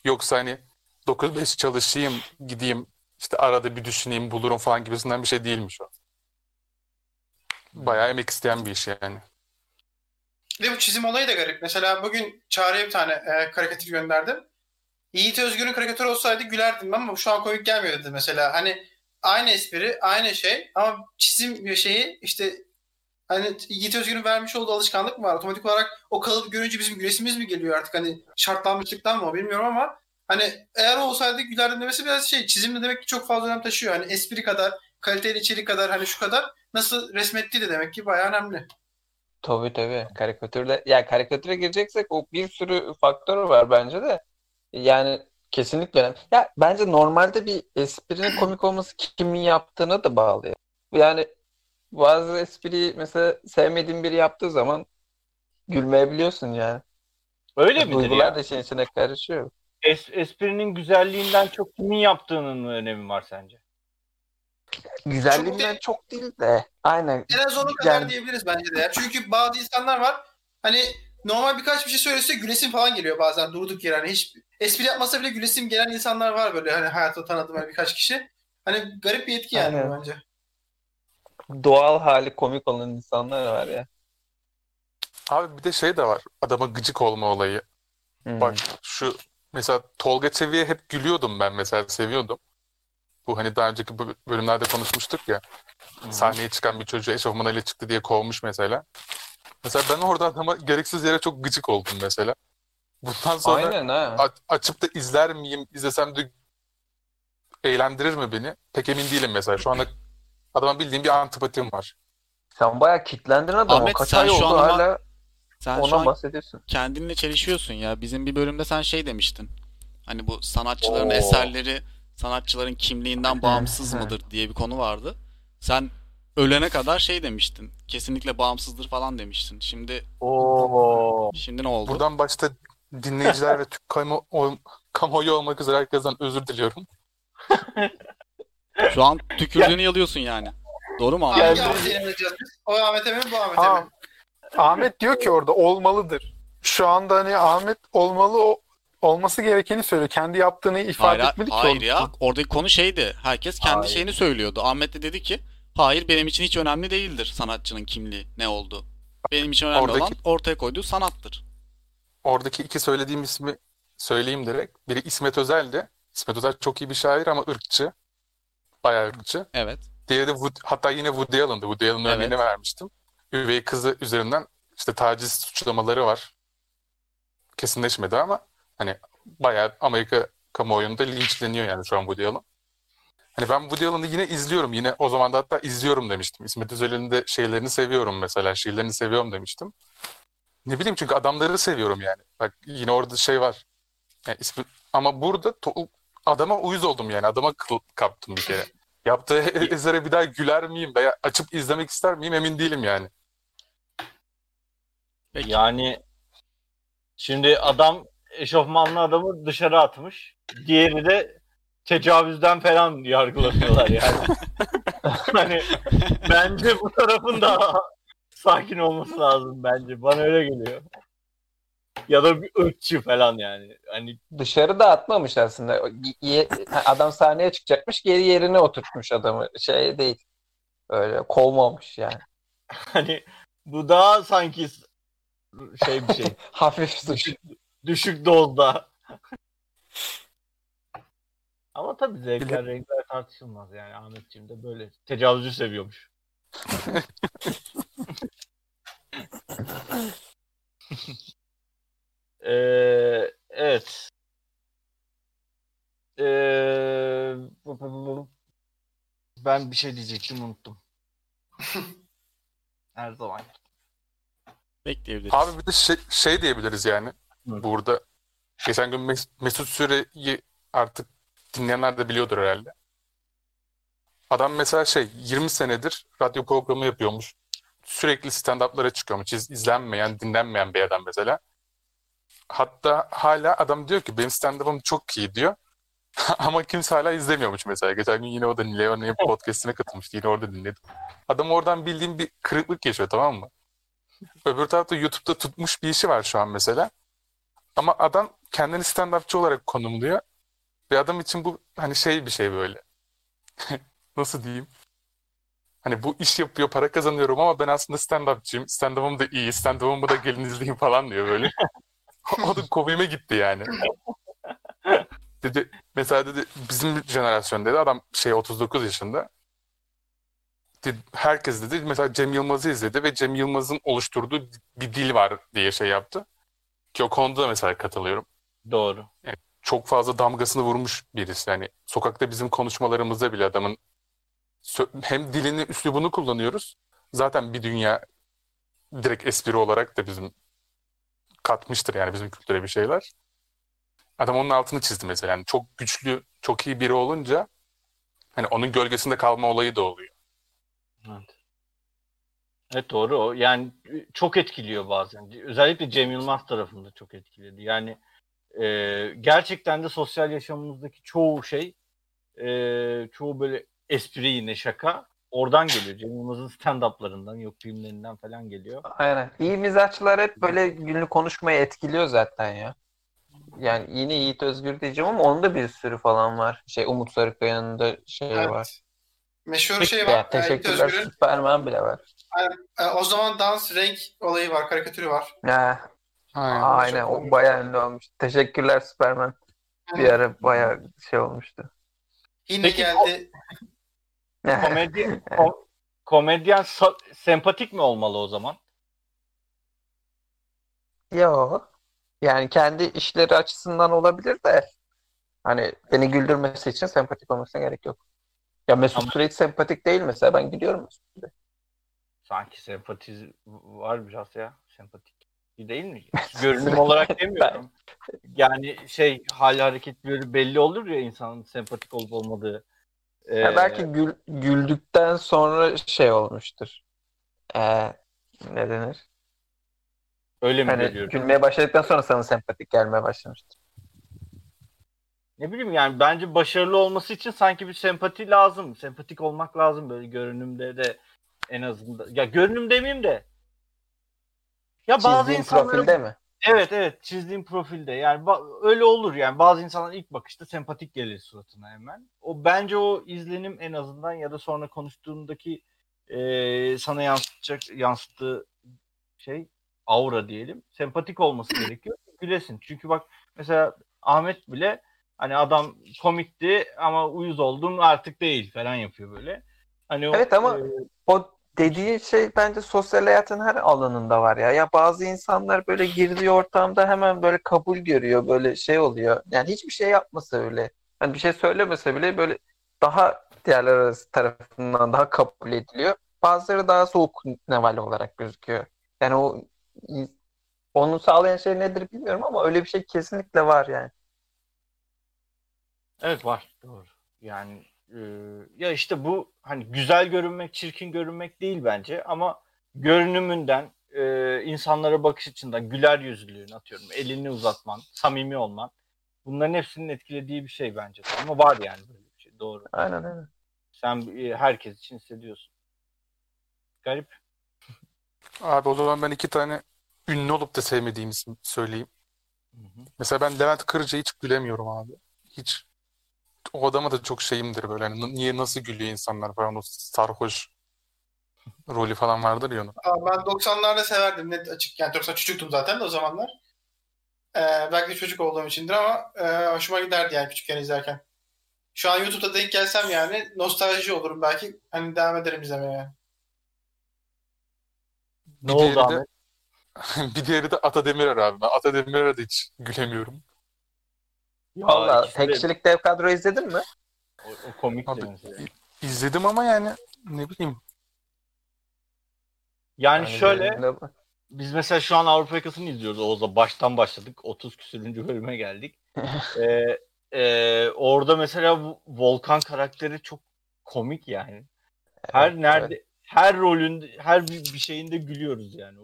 Yoksa hani 9-5 çalışayım, gideyim işte arada bir düşüneyim, bulurum falan gibisinden bir şey değilmiş o. Bayağı emek isteyen bir iş yani. Bir de bu çizim olayı da garip. Mesela bugün Çağrı'ya bir tane e, karikatür gönderdim. Yiğit Özgür'ün karikatürü olsaydı gülerdim ama şu an komik gelmiyor dedi mesela. Hani aynı espri, aynı şey ama çizim şeyi işte hani Yiğit Özgür'ün vermiş olduğu alışkanlık mı var? Otomatik olarak o kalıbı görünce bizim güresimiz mi geliyor artık? Hani şartlanmışlıktan mı bilmiyorum ama hani eğer olsaydı gülerdim demesi biraz şey çizimde demek ki çok fazla önem taşıyor. Hani espri kadar, kaliteli içerik kadar hani şu kadar nasıl resmettiği de demek ki bayağı önemli. Tabii tabii. Karikatürde ya karikatüre gireceksek o bir sürü faktör var bence de. Yani kesinlikle önemli. Ya bence normalde bir esprinin komik olması kimin yaptığına da bağlı. ya. Yani bazı espriyi mesela sevmediğin biri yaptığı zaman gülmeyebiliyorsun yani. Öyle midir Duygular ya? da işin içine karışıyor. Es- esprinin güzelliğinden çok kimin yaptığının mı önemi var sence? Güzelliğinden çok değil de aynen En az onun kadar Yani- diyebiliriz bence de. ya. Çünkü bazı insanlar var hani normal birkaç bir şey söylese gülesim falan geliyor bazen durduk yere. Hani hiç espri yapmasa bile gülesim gelen insanlar var böyle hani hayatta tanıdığım hani birkaç kişi. Hani garip bir etki yani Aynen. bence. doğal hali komik olan insanlar var ya. Abi bir de şey de var. Adama gıcık olma olayı. Hmm. Bak şu mesela Tolga Çevik'e hep gülüyordum ben mesela seviyordum. Bu hani daha önceki bö- bölümlerde konuşmuştuk ya. Sahneye çıkan bir çocuğu eşofmanıyla çıktı diye kovmuş mesela. Mesela ben orada adama gereksiz yere çok gıcık oldum mesela. Bundan sonra Aynen ha. açıp da izler miyim, izlesem de eğlendirir mi beni? Pek emin değilim mesela. Şu anda adama bildiğim bir antipatim var. Sen bayağı kitlendin adama. Ahmet, Kaç sen ay şu oldu an ama- hala Sen şu ondan an bahsediyorsun. kendinle çelişiyorsun ya. Bizim bir bölümde sen şey demiştin. Hani bu sanatçıların Oo. eserleri sanatçıların kimliğinden bağımsız mıdır diye bir konu vardı. Sen ölene kadar şey demiştin. Kesinlikle bağımsızdır falan demiştin. Şimdi Oo. şimdi ne oldu? Buradan başta dinleyiciler ve Türk kamu, o- kamuoyu olmak üzere herkesten özür diliyorum. Şu an tükürdüğünü yalıyorsun yani. Doğru mu abi? Hangi Yani- Ahmet'e inanacağız biz? O Ahmet'e mi bu Ahmet'e Ha, mi? Ahmet diyor ki orada olmalıdır. Şu anda hani Ahmet olmalı o olması gerekeni söylüyor. Kendi yaptığını ifade Hayır, etmedi ki hayır orada. ya. Oradaki konu şeydi. Herkes kendi Hayır. şeyini söylüyordu. Ahmet de dedi ki hayır benim için hiç önemli değildir sanatçının kimliği ne oldu. Benim için önemli Oradaki- olan ortaya koyduğu sanattır. Oradaki iki söylediğim ismi söyleyeyim direkt. Biri İsmet Özel'di. İsmet Özel çok iyi bir şair ama ırkçı. Bayağı ırkçı. Evet. Diğeri de Wood, hatta yine Woody Allen'dı. Woody Allen'ın Evet. örneğini vermiştim. Üvey kızı üzerinden işte taciz suçlamaları var. Kesinleşmedi ama hani bayağı Amerika kamuoyunda linçleniyor yani şu an Woody Allen. Hani ben Woody Allen'ı yine izliyorum. Yine o zaman da hatta izliyorum demiştim. İsmet Özel'in de şeylerini seviyorum mesela. Şiirlerini seviyorum demiştim. Ne bileyim çünkü adamları seviyorum yani. Bak yine orada şey var. Yani ismi, ama burada to- adama uyuz oldum yani. Adama kıl kaptım bir kere. Yaptığı esere bir daha güler miyim veya açıp izlemek ister miyim emin değilim yani. Peki. Yani şimdi adam eşofmanlı adamı dışarı atmış. Diğeri de tecavüzden falan yargılanıyorlar yani. hani bence bu tarafın daha sakin olması lazım bence. Bana öyle geliyor. Ya da bir ırkçı falan yani. Hani Dışarı da atmamış aslında. Adam sahneye çıkacakmış geri yerine oturtmuş adamı. Şey değil. Öyle kovmamış yani. hani bu daha sanki şey bir şey. Hafif suç. düşük, düşük dozda. Ama tabii zevkler, renkler tartışılmaz yani Ahmetciğim de böyle tecavüzü seviyormuş. Ee, evet. Ee, ben bir şey diyecektim unuttum. Her zaman. Bekleyebiliriz. Abi bir de şey, şey diyebiliriz yani Hı. burada. Geçen gün Mes- Mesut Süre'yi artık dinleyenler de biliyordur herhalde. Adam mesela şey 20 senedir radyo programı yapıyormuş. Sürekli stand-up'lara çıkıyormuş. İz, izlenmeyen, dinlenmeyen bir adam mesela. Hatta hala adam diyor ki benim stand-up'ım çok iyi diyor. Ama kimse hala izlemiyormuş mesela. Geçen gün yine o da Leon'un podcast'ine katılmıştı. Yine orada dinledim. Adam oradan bildiğim bir kırıklık yaşıyor tamam mı? Öbür tarafta YouTube'da tutmuş bir işi var şu an mesela. Ama adam kendini stand-upçı olarak konumluyor. Ve adam için bu hani şey bir şey böyle. Nasıl diyeyim? Hani bu iş yapıyor, para kazanıyorum ama ben aslında stand-upçıyım. Stand-up'ım da iyi, stand-up'ımı da gelin izleyin falan diyor böyle. o da komiğime gitti yani. Dedi, mesela dedi bizim jenerasyon dedi adam şey 39 yaşında. Dedi, herkes dedi mesela Cem Yılmaz'ı izledi ve Cem Yılmaz'ın oluşturduğu bir dil var diye şey yaptı. Ki o konuda da mesela katılıyorum. Doğru. Çok fazla damgasını vurmuş birisi. Yani sokakta bizim konuşmalarımızda bile adamın hem dilini, üslubunu kullanıyoruz. Zaten bir dünya direkt espri olarak da bizim katmıştır yani bizim kültüre bir şeyler. Adam onun altını çizdi mesela. Yani çok güçlü, çok iyi biri olunca hani onun gölgesinde kalma olayı da oluyor. Evet. Evet doğru. Yani çok etkiliyor bazen. Özellikle Cem Yılmaz tarafında çok etkiledi. Yani e, gerçekten de sosyal yaşamımızdaki çoğu şey e, çoğu böyle espri yine şaka oradan geliyor. Cem Yılmaz'ın stand-up'larından yok filmlerinden falan geliyor. Aynen. İyi mizahçılar hep böyle günlük konuşmayı etkiliyor zaten ya. Yani yine Yiğit Özgür diyeceğim ama onun da bir sürü falan var. Şey Umut Sarıkaya'nın da şey Evet. var. Meşhur şey Ya, var. e, Yiğit teşekkürler. Superman bile var. E, o zaman dans, renk olayı var, karikatürü var. Ha, Aynen. aynen o bayağı ünlü olmuş. Teşekkürler Superman. Bir ara bayağı şey olmuştu. Yine Peki, geldi. Komedyen, ko- komedyen sa- sempatik mi olmalı o zaman? Yo. Yani kendi işleri açısından olabilir de hani beni güldürmesi için sempatik olmasına gerek yok. Ya Mesut Ama- Süre hiç sempatik değil mesela. Ben gidiyorum Mesut. Sanki sempati var biraz ya. Sempatik değil mi? Görünüm olarak demiyorum. Yani şey hal hareketleri belli olur ya insanın sempatik olup olmadığı. Ee, Ya belki gül, güldükten sonra şey olmuştur. Ee, ne denir? öyle mi Hani görüyorum? gülmeye başladıktan sonra sana sempatik gelmeye başlamıştır. Ne bileyim yani bence başarılı olması için sanki bir sempati lazım. Sempatik olmak lazım böyle görünümde de en azından. Ya görünüm demeyeyim de. Ya bazı Çizdiğin insanların profilde mi? Evet evet çizdiğim profilde yani öyle olur yani bazı insanlar ilk bakışta sempatik gelir suratına hemen. O bence o izlenim en azından ya da sonra konuştuğundaki e, sana yansıtacak yansıttığı şey aura diyelim sempatik olması gerekiyor gülesin. Çünkü bak mesela Ahmet bile hani adam komikti ama uyuz oldum artık değil falan yapıyor böyle. Hani o, Evet ama e, o dediği şey bence sosyal hayatın her alanında var ya. Ya bazı insanlar böyle girdiği ortamda hemen böyle kabul görüyor, böyle şey oluyor. Yani hiçbir şey yapmasa öyle. Hani bir şey söylemese bile böyle daha diğerler arası tarafından daha kabul ediliyor. Bazıları daha soğuk nevale olarak gözüküyor. Yani o onu sağlayan şey nedir bilmiyorum ama öyle bir şey kesinlikle var yani. Evet var. Doğru. Yani e, ya işte bu hani güzel görünmek, çirkin görünmek değil bence ama görünümünden, e, insanlara bakış açısından, güler yüzlülüğün atıyorum, elini uzatman, samimi olman bunların hepsinin etkilediği bir şey bence. Ama var yani böyle bir şey. Doğru. Aynen öyle. Sen e, herkes için hissediyorsun. Garip. Abi o zaman ben iki tane ünlü olup da sevmediğimi isim söyleyeyim. Hı hı. Mesela ben Levent Kırca'ya hiç gülemiyorum abi. Hiç. O adama da çok şeyimdir böyle. Hani niye nasıl gülüyor insanlar falan o sarhoş rolü falan vardır ya onun. Aa, ben 90'larda severdim net açık. Yani 90 çocuktum zaten de o zamanlar. Ee, belki de çocuk olduğum içindir ama e, hoşuma giderdi yani küçükken izlerken. Şu an YouTube'da denk gelsem yani nostalji olurum belki. Hani devam ederim izlemeye. Ne Bir oldu diğeri de- Ahmet? Bir diğeri de Ata Demirer abi. Ben Ata Demirer'e de hiç gülemiyorum. Valla de- tek kişilik dev kadro izledin mi? o, o komik Abi, mesela. İzledim ama yani ne bileyim. Yani Yani şöyle de- biz mesela şu an Avrupa Yakası'nı izliyoruz. Oğuz'la baştan başladık. 30 küsürüncü bölüme geldik. Ee, e, orada mesela bu Volkan karakteri çok komik yani. Her Evet, nerede her rolün her bir, bir şeyinde gülüyoruz yani.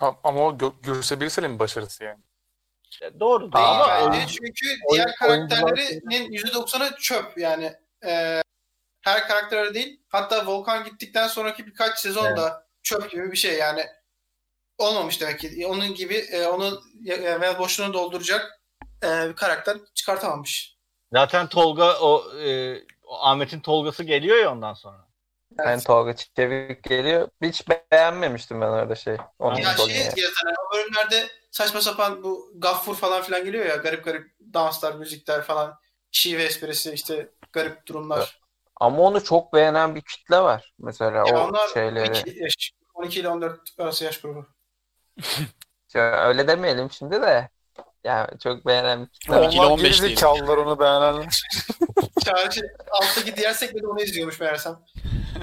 Ama o Gö Gürse Birsel'in başarısı yani. Ya doğru Değil ama bence. oyun- Ee, çünkü oyun- diğer karakterlerinin %90'ı çöp yani. Ee, her karakter öyle değil. Hatta Volkan gittikten sonraki birkaç sezon da çöp gibi bir şey yani. Olmamış demek ki. Onun gibi e, onun e, boşluğunu dolduracak e, bir karakter çıkartamamış. zaten Tolga o, e, o Ahmet'in Tolgası geliyor ya ondan sonra. Ben Tolga Çevik geliyor. Hiç beğenmemiştim ben orada şey. Onun Ya şey yani. yazan o bölümlerde saçma sapan bu gaffur falan filan geliyor ya garip garip danslar, müzikler falan. Şive esprisi işte garip durumlar. Ama onu çok beğenen bir kitle var. Mesela Ya o onlar şeyleri. 12, yaş, 12 ile 14 arası yaş grubu. Ya öyle demeyelim şimdi de. Yani çok beğenen Onlar 15 değil. onu beğenenler. Çağrıcı alttaki diğer sekmede onu izliyormuş meğersem.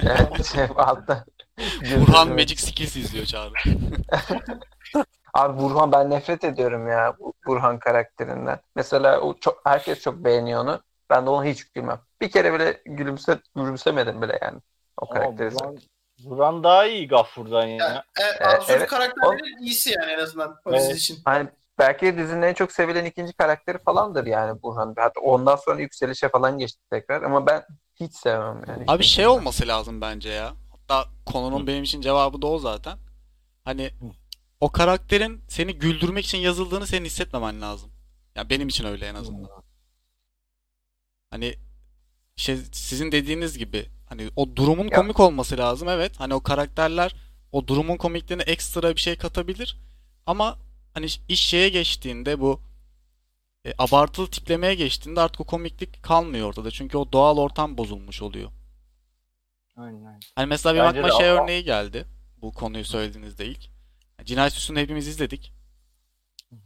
Evet, şey, altta. Burhan Magic Skills izliyor Çağrı. Abi Burhan ben nefret ediyorum ya bu Burhan karakterinden. Mesela o çok herkes çok beğeniyor onu. Ben de ona hiç gülmem. Bir kere bile gülümse gülümsemedim bile yani o karakteri. Buran, Buran daha iyi Gaffur'dan ya. Yani, e, absürt evet. karakterlerin iyisi yani en azından o Evet. için. Hani belki dizinin en çok sevilen ikinci karakteri falandır yani Burhan. Hatta ondan sonra yükselişe falan geçti tekrar ama ben hiç sevmem yani. Abi şey olması lazım bence ya. Hatta konunun benim için cevabı da o zaten. Hani o karakterin seni güldürmek için yazıldığını senin hissetmemen lazım. Ya benim için öyle en azından. Hani şey sizin dediğiniz gibi hani o durumun Ya. komik olması lazım evet. Hani o karakterler o durumun komikliğine ekstra bir şey katabilir. Ama hani iş şeye geçtiğinde bu e, abartılı tiplemeye geçtiğinde artık o komiklik kalmıyor ortada. Çünkü o doğal ortam bozulmuş oluyor. Aynen. Hani mesela benim Bence de şey ama- örneği geldi. Bu konuyu söylediğinizde ilk. Cinayet Süsü'nü hepimiz izledik.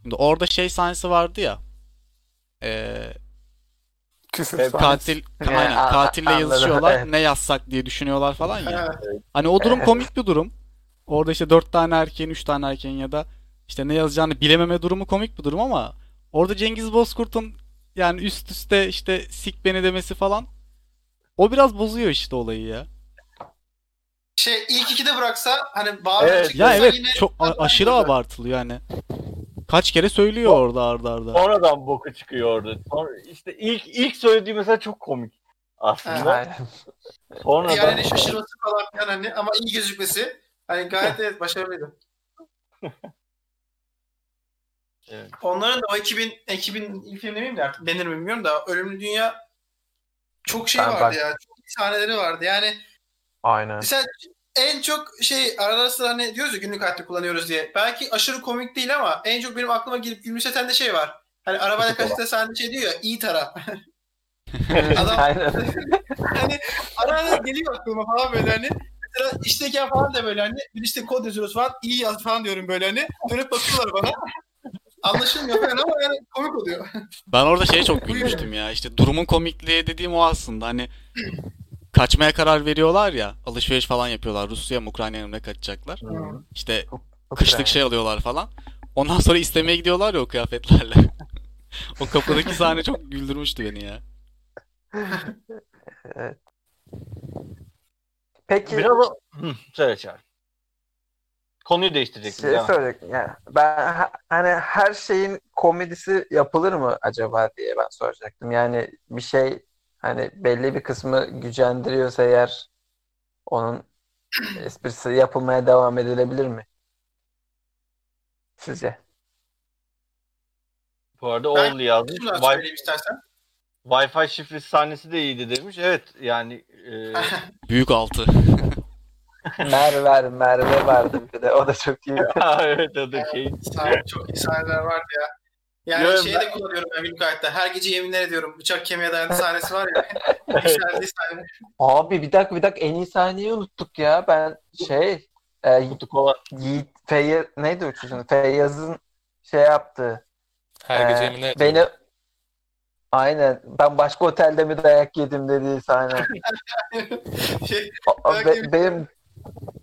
Şimdi orada şey sahnesi vardı ya. Küfür sahnesi. katil aynen katille yazışıyorlar. evet. Ne yazsak diye düşünüyorlar falan ya. Evet. Hani o durum komik bir durum. Orada işte dört tane erkeğin, üç tane erkeğin ya da işte ne yazacağını bilememe durumu komik bir durum ama orada Cengiz Bozkurt'un yani üst üste işte sik beni demesi falan o biraz bozuyor işte olayı ya. Şey ilk ikide bıraksa hani bağır Evet, Ya evet yine çok a- aşırı abartılı yani. Kaç kere söylüyor orada arda arda. Sonradan boku çıkıyor orada. Sonra işte ilk ilk söylediği mesela çok komik aslında. Sonradan yani ne şaşırması falan hani ama iyi gözükmesi hani gayet evet başarılıydı. Evet. Onların da o 2000 2000 ilk film demeyeyim de artık denir mi bilmiyorum da Ölümlü Dünya çok şey Ben vardı bak- ya. Çok sahneleri vardı. Yani Aynen. mesela en çok şey arada sıra hani diyoruz ya günlük hayatta kullanıyoruz diye. Belki aşırı komik değil ama en çok benim aklıma girip gülümseten de şey var. Hani arabayla kaçta sahnede şey diyor ya iyi tara. Adam Aynen. hani arada geliyor aklıma falan böyle hani. Mesela işteyken falan da böyle hani bir işte kod yazıyoruz falan iyi yaz falan diyorum böyle hani. Dönüp bakıyorlar bana. Anlaşılmıyor falan ama yani komik oluyor. Ben orada şeye çok gülmüştüm ya. İşte durumun komikliği dediğim o aslında. Hani kaçmaya karar veriyorlar ya. Alışveriş falan yapıyorlar. Rusya mı Ukrayna'ya mı ne kaçacaklar. İşte kışlık şey alıyorlar falan. Ondan sonra istemeye gidiyorlar ya o kıyafetlerle. o kapıdaki sahne çok güldürmüştü beni ya. Evet. Peki Biraz o... Hı, söyle Çağrı. Konuyu değiştireceksin. şey söyleyecektim yani ben ha- hani her şeyin komedisi yapılır mı acaba diye ben soracaktım. Yani bir şey hani belli bir kısmı gücendiriyorsa eğer onun esprisi yapılmaya devam edilebilir mi? Sizce? Bu arada Ben- Oğlu yazmış. Wi- istersen. Wi-Fi şifresi sahnesi de iyiydi demiş. Evet yani e, Büyük altı. Merve Merve vardı bir de o da çok iyi. evet o da şey. Sahne, çok iyi sahneler vardı ya. Yani Yo, şeyi ben- de kullanıyorum ben günlük hayatta. Her gece yeminler ediyorum. Bıçak kemiğe dayandı sahnesi var ya. Sahne. Abi bir dakika bir dakika en iyi sahneyi unuttuk ya. Ben şey e, Kutu kola. Yiğit Feyyaz neydi o çocuğun? Feyyaz'ın şey yaptı. Her gece Ee, yemin ediyorum. Beni aynen ben başka otelde mi dayak yedim dediği sahne. şey, be- benim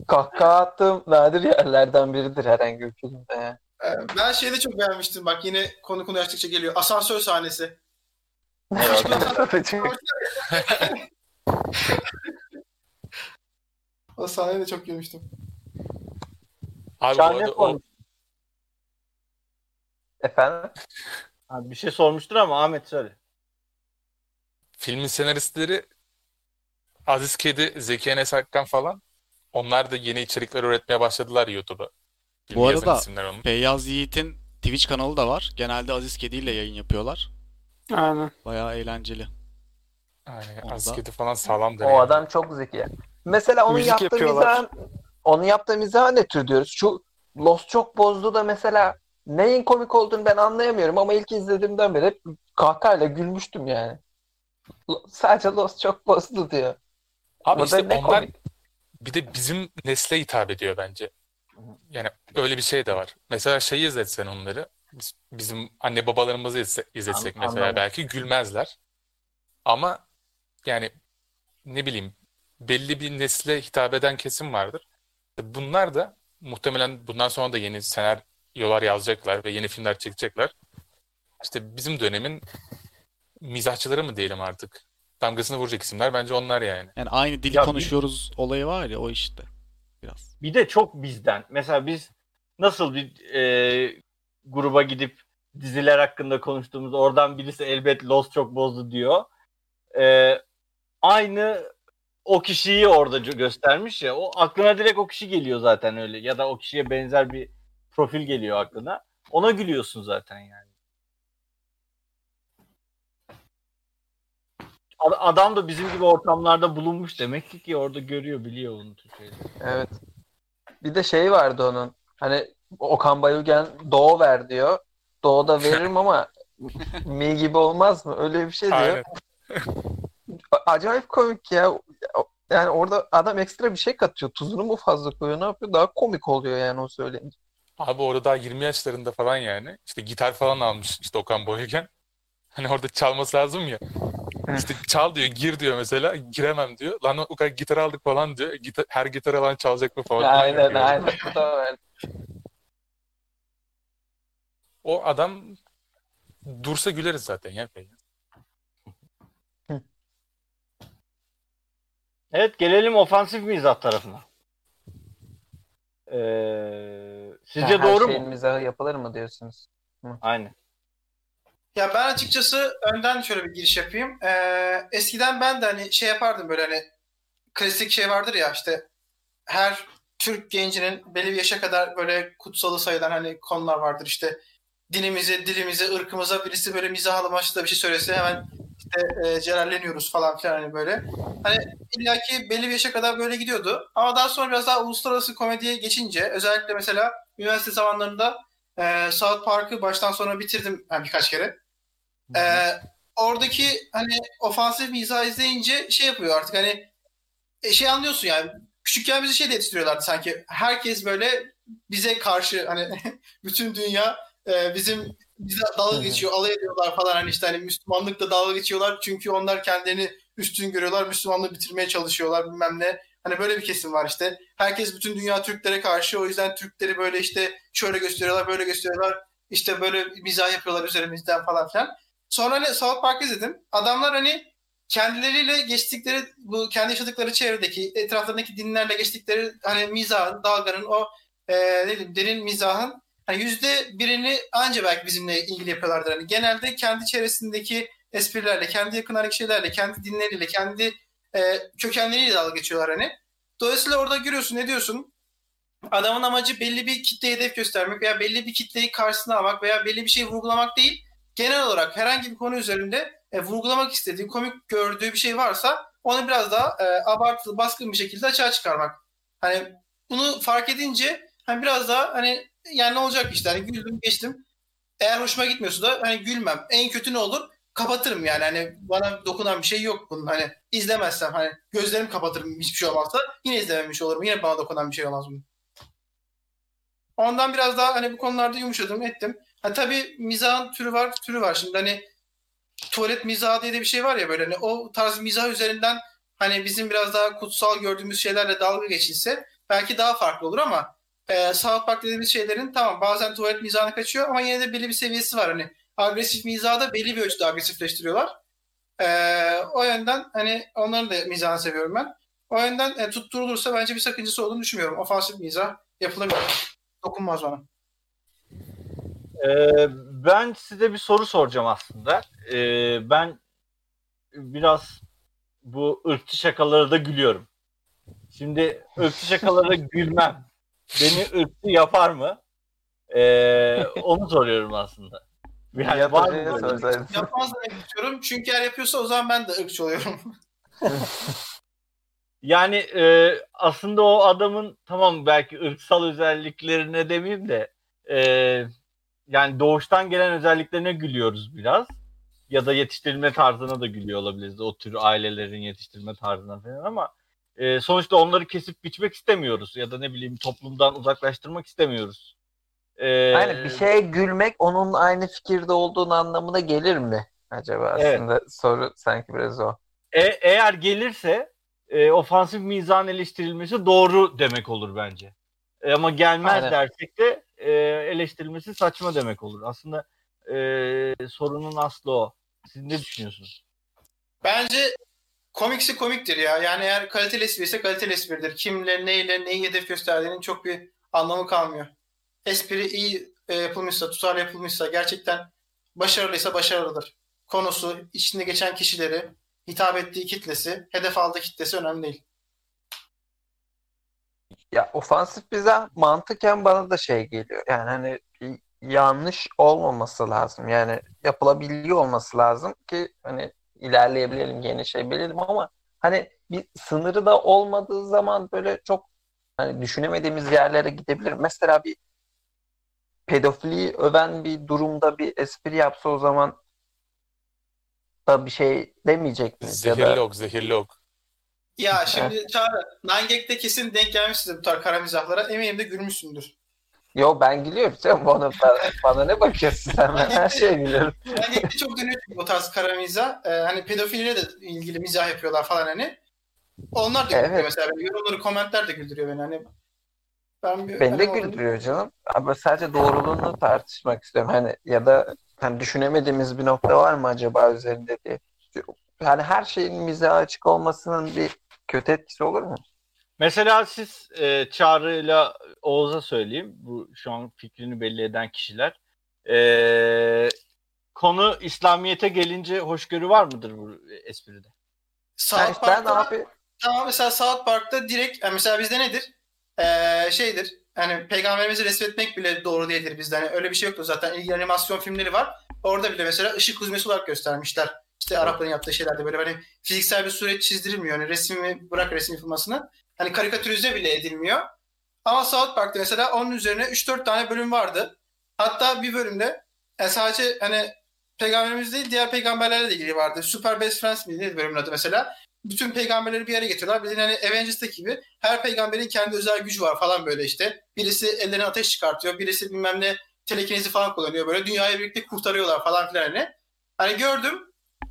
kahkaha attığım nadir yerlerden biridir herhangi bir filmde. yani. ben şeyi de çok beğenmiştim. Bak yine konu konu açtıkça geliyor. Asansör sahnesi. O sahneye de çok gülmüştüm. Abi bu Şahane arada o. Efendim? Ha, bir şey sormuştur ama Ahmet söyle. filmin senaristleri Aziz Kedi, Zeki Enes Akkan falan onlar da yeni içerikler üretmeye başladılar YouTube'a. Bu arada-. Feyyaz Yiğit'in Twitch kanalı da var. Genelde Aziz Kedi ile yayın yapıyorlar. Aynen. Bayağı eğlenceli. Orada- Aziz Kedi falan sağlamdır O yani. adam çok zeki. Mesela onun Müzik yaptığı mizah onun yaptığı mizah ne tür diyoruz? Şu Lost çok bozdu da mesela neyin komik olduğunu ben anlayamıyorum ama ilk izlediğimden beri hep kahkahayla gülmüştüm yani. Sadece Lost çok bozdu diyor. Abi Bu da işte ne onlar komik. Bir de bizim nesle hitap ediyor bence. Yani öyle bir şey de var. Mesela şey izletsen onları biz- bizim anne babalarımızı izle- izletsek An- mesela anladım. belki gülmezler. Ama yani ne bileyim belli bir nesle hitap eden kesim vardır. Bunlar da muhtemelen bundan sonra da yeni senaryolar yazacaklar ve yeni filmler çekecekler. İşte bizim dönemin mizahçıları mı diyelim artık? Damgasını vuracak isimler bence onlar yani. Yani aynı dili Ya bir- konuşuyoruz olayı var ya o işte. Biraz. Bir de çok bizden. Mesela biz nasıl bir e, gruba gidip diziler hakkında konuştuğumuz oradan birisi elbet Lost çok bozdu diyor. E, aynı o kişiyi orada gö- göstermiş ya. O aklına direkt o kişi geliyor zaten öyle. Ya da o kişiye benzer bir profil geliyor aklına. Ona gülüyorsun zaten yani. Adam da bizim gibi ortamlarda bulunmuş demek ki ki orada görüyor, biliyor bunu tür şeyleri. Evet. Bir de şey vardı onun. Hani Okan Bayülgen Doğu ver diyor. Doğu da veririm ama mi gibi olmaz mı? Öyle bir şey diyor. Aynen. Acayip komik ya. Yani orada adam ekstra bir şey katıyor. Tuzunu mu fazla koyuyor? Ne yapıyor? Daha komik oluyor yani o söyleyince. Abi orada daha 20 yaşlarında falan yani. İşte gitar falan almış işte Okan Bayülgen. Hani orada çalması lazım ya. İşte çal diyor, gir diyor mesela. Giremem diyor. Lan o kadar gitar aldık falan diyor. Gitar, her gitar alan çalacak mı falan. Aynen yapıyor. aynen. O adam dursa güleriz zaten ya. Evet gelelim ofansif mizah tarafına. Ee, sizce Yani her doğru şeyin mu? mizahı yapılır mı diyorsunuz? Aynen. Ya ben açıkçası önden şöyle bir giriş yapayım. Ee, eskiden ben de hani şey yapardım böyle hani klasik şey vardır ya işte her Türk gencinin belli bir yaşa kadar böyle kutsalı sayılan hani konular vardır işte dinimize, dilimize, ırkımıza birisi böyle mizah amaçlı da bir şey söylese hemen işte e, cerelleniyoruz falan filan hani böyle. Hani illaki belli bir yaşa kadar böyle gidiyordu. Ama daha sonra biraz daha uluslararası komediye geçince özellikle mesela üniversite zamanlarında e, South Park'ı baştan sona bitirdim ben birkaç kere. Ee, oradaki hani ofansif mizah izleyince şey yapıyor artık hani e, şey anlıyorsun yani küçükken bizi şey de yetiştiriyorlardı sanki herkes böyle bize karşı hani bütün dünya e, bizim bize dalga geçiyor alay ediyorlar falan hani işte hani Müslümanlıkla dalga geçiyorlar çünkü onlar kendilerini üstün görüyorlar Müslümanlığı bitirmeye çalışıyorlar bilmem ne. Hani böyle bir kesim var işte. Herkes bütün dünya Türklere karşı o yüzden Türkleri böyle işte şöyle gösteriyorlar böyle gösteriyorlar işte böyle mizah yapıyorlar üzerimizden falan filan Sonra hani South Park izledim. Adamlar hani kendileriyle geçtikleri bu kendi yaşadıkları çevredeki etraflarındaki dinlerle geçtikleri hani mizahın, dalganın o e, ne diyeyim, derin mizahın hani yüzde birini anca belki bizimle ilgili yapıyorlardır. Hani genelde kendi çevresindeki esprilerle, kendi yakınlardaki şeylerle, kendi dinleriyle, kendi e, kökenleriyle dalga geçiyorlar hani. Dolayısıyla orada görüyorsun ne diyorsun? Adamın amacı belli bir kitleye hedef göstermek veya belli bir kitleyi karşısına almak veya belli bir şeyi vurgulamak değil. Genel olarak herhangi bir konu üzerinde e, vurgulamak istediği, komik gördüğü bir şey varsa onu biraz daha e, abartılı, baskın bir şekilde açığa çıkarmak. Hani bunu fark edince hani biraz daha hani yani ne olacak işte hani güldüm geçtim. Eğer hoşuma gitmiyorsa da hani gülmem. En kötü ne olur? Kapatırım yani hani bana dokunan bir şey yok bunun hani izlemezsem hani gözlerimi kapatırım hiçbir şey olmazsa yine izlememiş olurum. Yine bana dokunan bir şey olmaz bunun. Ondan biraz daha hani bu konularda yumuşadım ettim. Ha tabii mizahın türü var, türü var. Şimdi hani tuvalet mizahı diye de bir şey var ya böyle hani o tarz mizah üzerinden hani bizim biraz daha kutsal gördüğümüz şeylerle dalga geçilse belki daha farklı olur ama e, South Park dediğimiz şeylerin tamam bazen tuvalet mizahına kaçıyor ama yine de belli bir seviyesi var. Hani agresif mizahı da belli bir ölçüde agresifleştiriyorlar. E, o yönden hani onların da mizahını seviyorum ben. O yönden e, tutturulursa bence bir sakıncası olduğunu düşünmüyorum. Ofansif mizah yapılabilir. Dokunmaz bana. Ee, ben size bir soru soracağım aslında. Ee, ben biraz bu ırkçı şakalara da gülüyorum. Şimdi ırkçı şakalara gülmem. Beni ırkçı yapar mı? Ee, onu soruyorum aslında. Yani var mı. Yapmaz demek istiyorum. Çünkü eğer yapıyorsa o zaman ben de ırkçı oluyorum. Yani e, aslında o adamın tamam belki ırksal özelliklerine demeyeyim de e, yani doğuştan gelen özelliklerine gülüyoruz biraz. Ya da yetiştirilme tarzına da gülüyor olabiliriz. O tür ailelerin yetiştirilme tarzına falan ama e, sonuçta onları kesip biçmek istemiyoruz. Ya da ne bileyim toplumdan uzaklaştırmak istemiyoruz. E, Yani bir şeye gülmek onun aynı fikirde olduğunu anlamına gelir mi acaba? Evet. Aslında soru sanki biraz o. E- eğer gelirse e, ofansif mizahın eleştirilmesi doğru demek olur bence. E, ama gelmez Aynen. dersek de e, eleştirilmesi saçma demek olur. Aslında e, sorunun aslı o. Siz ne düşünüyorsunuz? Bence komiksi komiktir ya. Yani eğer kaliteli espri ise kaliteli espridir. Kimle, neyle, neyi hedef gösterdiğinin çok bir anlamı kalmıyor. Espri iyi e, yapılmışsa, tutarlı yapılmışsa, gerçekten başarılıysa başarılıdır. Konusu, içinde geçen kişileri, hitap ettiği kitlesi, hedef aldığı kitlesi önemli değil. Ya ofansif bize mantıken bana da şey geliyor. Yani hani yanlış olmaması lazım. Yani yapılabiliyor olması lazım ki hani ilerleyebilelim, genişleyebilelim ama hani bir sınırı da olmadığı zaman böyle çok hani düşünemediğimiz yerlere gidebilir. Mesela bir pedofiliyi öven bir durumda bir espri yapsa o zaman da bir şey demeyecek miyiz? Ya da Zehirli ok, zehirli ok. Ya şimdi Çağrı, Nangek'te kesin denk gelmişsindir bu tarz kara mizahlara. Eminim de gülmüşsündür. Yo ben gülüyorum canım bana, bana, ne bakıyorsun sen ben her şeye gülüyorum. Nangek'te çok dönüyor bu tarz kara mizah. Ee, hani pedofiliyle de ilgili mizah yapıyorlar falan hani. Onlar da güldürüyor Evet. mesela. Yorumları, komentler de güldürüyor beni. Hani ben bir, Beni de hani güldürüyor canım. Ama sadece doğruluğunu tartışmak istiyorum. Hani ya da hani düşünemediğimiz bir nokta var mı acaba üzerinde diye. Yani her şeyin mizaha açık olmasının bir kötü etkisi olur mu? Mesela siz e, Çağrı'yla Oğuz'a söyleyeyim. Bu şu an fikrini belli eden kişiler. E, konu İslamiyet'e gelince hoşgörü var mıdır bu espride? South Yani ben Park'ta abi Tamam mesela South Park'ta direkt yani mesela bizde nedir? Ee, şeydir. Hani peygamberimizi resmetmek bile doğru değildir bizde. Hani öyle bir şey yoktu zaten. İlgili animasyon filmleri var. Orada bile mesela ışık huzmesi olarak göstermişler. İşte Arapların yaptığı şeylerde böyle hani fiziksel bir suret çizdirilmiyor. Hani resmi bırak resim yapılmasını. Hani karikatürize bile edilmiyor. Ama South Park'ta mesela onun üzerine 3-4 tane bölüm vardı. Hatta bir bölümde yani sadece hani peygamberimiz değil diğer peygamberlerle de ilgili vardı. Super Best Friends miydi bölümün adı mesela? bütün peygamberleri bir yere getiriyorlar. Bildiğin hani Avengers'taki gibi her peygamberin kendi özel gücü var falan böyle işte. Birisi ellerine ateş çıkartıyor. Birisi bilmem ne telekinezi falan kullanıyor. Böyle dünyayı birlikte kurtarıyorlar falan filan hani. Hani gördüm.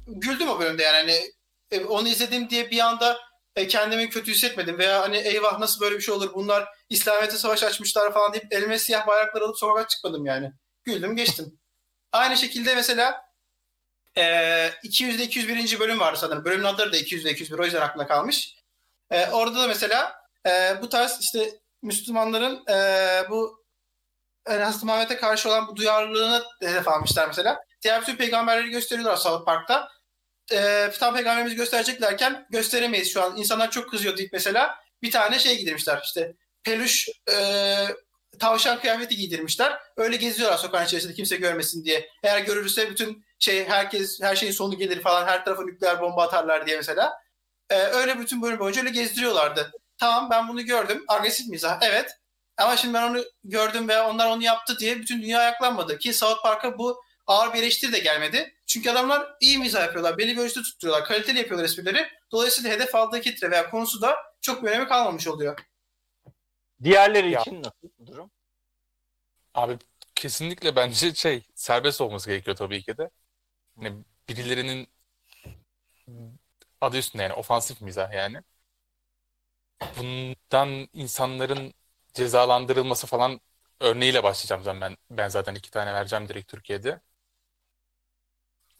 Güldüm o bölümde yani. Hani e, onu izledim diye bir anda e, kendimi kötü hissetmedim. Veya hani eyvah nasıl böyle bir şey olur bunlar İslamiyet'e savaş açmışlar falan deyip elime siyah bayraklar alıp sokağa çıkmadım yani. Güldüm geçtim. Aynı şekilde mesela e, 200'de 201. bölüm vardı sanırım. Bölümün adları da 200'de 201 o yüzden aklımda kalmış. E, orada da mesela e, bu tarz işte Müslümanların e, bu yani Hazreti Muhammed'e karşı olan bu duyarlılığını hedef almışlar mesela. Diğer bütün peygamberleri gösteriyorlar South Park'ta. E, tam peygamberimizi göstereceklerken gösteremeyiz şu an. İnsanlar çok kızıyor deyip mesela bir tane şey giydirmişler. İşte peluş e, tavşan kıyafeti giydirmişler. Öyle geziyorlar sokağın içerisinde kimse görmesin diye. Eğer görürse bütün şey herkes her şeyin sonu gelir falan her tarafa nükleer bomba atarlar diye mesela. E, öyle bütün bölüm boyunca öyle gezdiriyorlardı. Tamam ben bunu gördüm. Agresif mizah. Evet. Ama şimdi ben onu gördüm ve onlar onu yaptı diye bütün dünya ayaklanmadı. Ki South Park'a bu ağır bir eleştiri de gelmedi. Çünkü adamlar iyi mizah yapıyorlar. Belli bir ölçüde tutturuyorlar. Kaliteli yapıyorlar esprileri. Dolayısıyla hedef aldığı kitle veya konusu da çok bir önemi kalmamış oluyor. Diğerleri Ya. için nasıl bu durum? Abi kesinlikle bence şey serbest olması gerekiyor tabii ki de. Hani birilerinin adı üstünde yani ofansif mizah yani. Bundan insanların cezalandırılması falan örneğiyle başlayacağım zaten ben. Ben zaten iki tane vereceğim direkt Türkiye'de.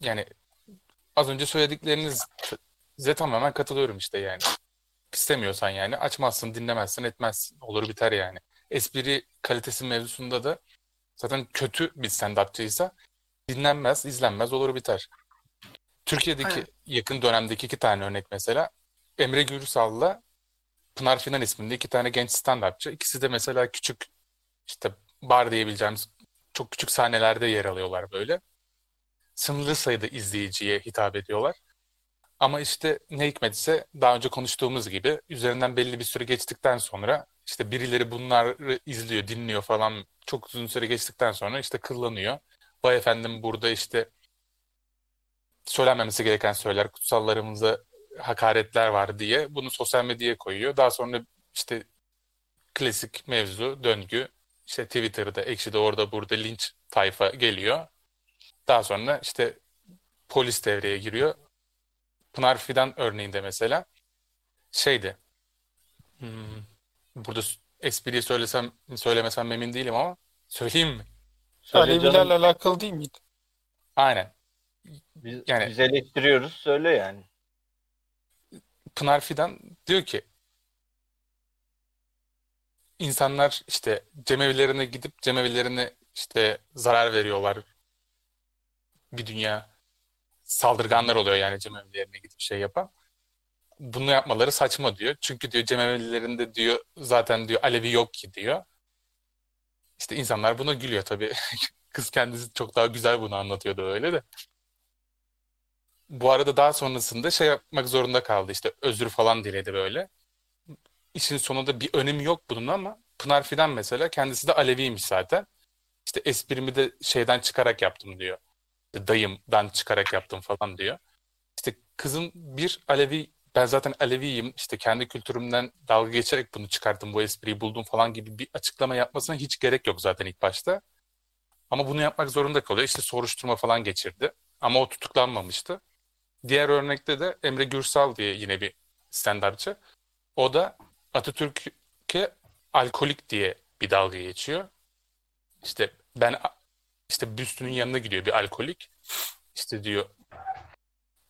Yani az önce söylediklerinize tamamen katılıyorum işte yani. İstemiyorsan yani açmazsın, dinlemezsin, etmezsin. Olur biter yani. Espri kalitesi mevzusunda da zaten kötü bir stand-upçıysa dinlenmez, izlenmez, olur biter. Türkiye'deki Aynen. yakın dönemdeki iki tane örnek mesela Emre Gürsal'la Pınar Finan isminde iki tane genç stand-upçı. İkisi de mesela küçük işte bar diyebileceğimiz çok küçük sahnelerde yer alıyorlar böyle. Sınırlı sayıda izleyiciye hitap ediyorlar. Ama işte ne hikmetse daha önce konuştuğumuz gibi üzerinden belli bir süre geçtikten sonra işte birileri bunları izliyor, dinliyor falan çok uzun süre geçtikten sonra işte kıllanıyor. Vay efendim burada işte söylenmemesi gereken söyler, kutsallarımıza hakaretler var diye bunu sosyal medyaya koyuyor. Daha sonra işte klasik mevzu, döngü işte Twitter'da, Ekşi'de orada burada linç tayfa geliyor. Daha sonra işte polis devreye giriyor. Pınar Fidan örneğinde mesela şeydi hmm, burada espriyi söylesem söylemesem emin değilim ama söyleyeyim mi? Söyle Alevilerle canım. alakalı değil miydi? Aynen. Biz, Yani- biz eleştiriyoruz söyle yani. Pınar Fidan diyor ki insanlar işte cemevlerine gidip cemevlerine işte zarar veriyorlar. Bir dünya saldırganlar oluyor yani cemevlerine gidip şey yapan. Bunu yapmaları saçma diyor. Çünkü diyor cemevlerinde diyor zaten diyor Alevi yok ki diyor. İşte insanlar buna gülüyor tabii. Kız kendisi çok daha güzel bunu anlatıyordu öyle de. Bu arada daha sonrasında şey yapmak zorunda kaldı. İşte özür falan diledi böyle. İşin sonunda bir önemi yok bunun ama Pınar Fidan mesela kendisi de Aleviymiş zaten. İşte esprimi de şeyden çıkarak yaptım diyor. İşte dayımdan çıkarak yaptım falan diyor. İşte kızın bir Alevi ben zaten Aleviyim işte kendi kültürümden dalga geçerek bunu çıkarttım bu espriyi buldum falan gibi bir açıklama yapmasına hiç gerek yok zaten ilk başta. Ama bunu yapmak zorunda kalıyor. İşte soruşturma falan geçirdi. Ama o tutuklanmamıştı. Diğer örnekte de Emre Gürsal diye yine bir stand-upçı. O da Atatürk'e alkolik diye bir dalga geçiyor. İşte ben işte büstünün yanına gidiyor bir alkolik. İşte diyor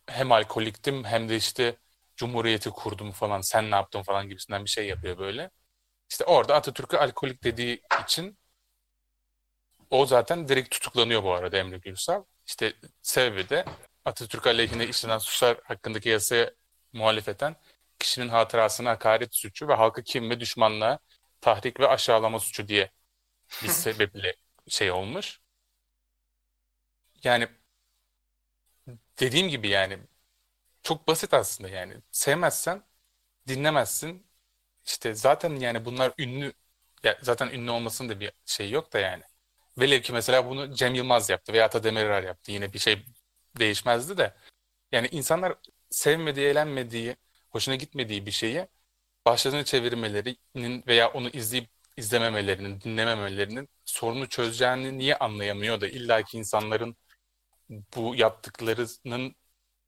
hem alkoliktim hem de işte Cumhuriyeti kurdum falan sen ne yaptın falan gibisinden bir şey yapıyor böyle. İşte orada Atatürk'e alkolik dediği için o zaten direkt tutuklanıyor bu arada Emre Gürsal. İşte sebebi de Atatürk aleyhine işlenen suçlar hakkındaki yasaya muhalefeten kişinin hatırasına hakaret suçu ve halkı kim ve düşmanlığa tahrik ve aşağılama suçu diye bir sebeple şey olmuş. Yani dediğim gibi yani çok basit aslında yani. Sevmezsen dinlemezsin. İşte zaten yani bunlar ünlü ya zaten ünlü olmasının da bir şey yok da yani. Velev ki mesela bunu Cem Yılmaz yaptı veya Ata Demirer yaptı. Yine bir şey değişmezdi de. Yani insanlar sevmediği, eğlenmediği, hoşuna gitmediği bir şeyi başlarını çevirmelerinin veya onu izleyip izlememelerinin, dinlememelerinin sorunu çözeceğini niye anlayamıyor da illaki insanların bu yaptıklarının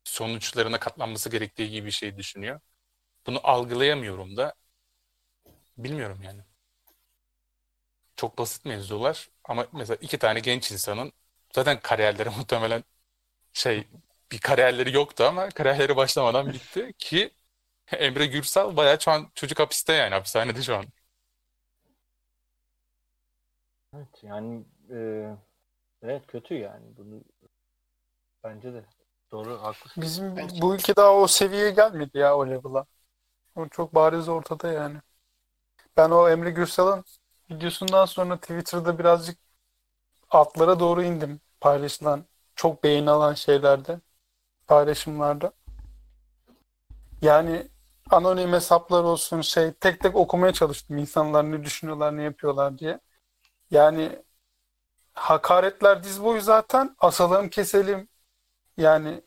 sonuçlarına katlanması gerektiği gibi bir şey düşünüyor. Bunu algılayamıyorum da bilmiyorum yani. Çok basit mevzular ama mesela iki tane genç insanın zaten kariyerleri muhtemelen şey bir kariyerleri yoktu ama kariyerleri başlamadan bitti ki Emre Gürsel bayağı şu an çocuk hapiste yani hapishanede şu an. Evet yani e, evet kötü yani bunu bence de doğru haklısın. Bizim Bence- bu ülke daha o seviyeye gelmedi ya o level'a. O çok bariz ortada yani. Ben o Emre Gürsal'ın videosundan sonra Twitter'da birazcık altlara doğru indim paylaşılan çok beğeni alan şeylerde paylaşımlarda. Yani anonim hesaplar olsun şey tek tek okumaya çalıştım insanlar ne düşünüyorlar ne yapıyorlar diye. Yani hakaretler diz boyu zaten asalım keselim yani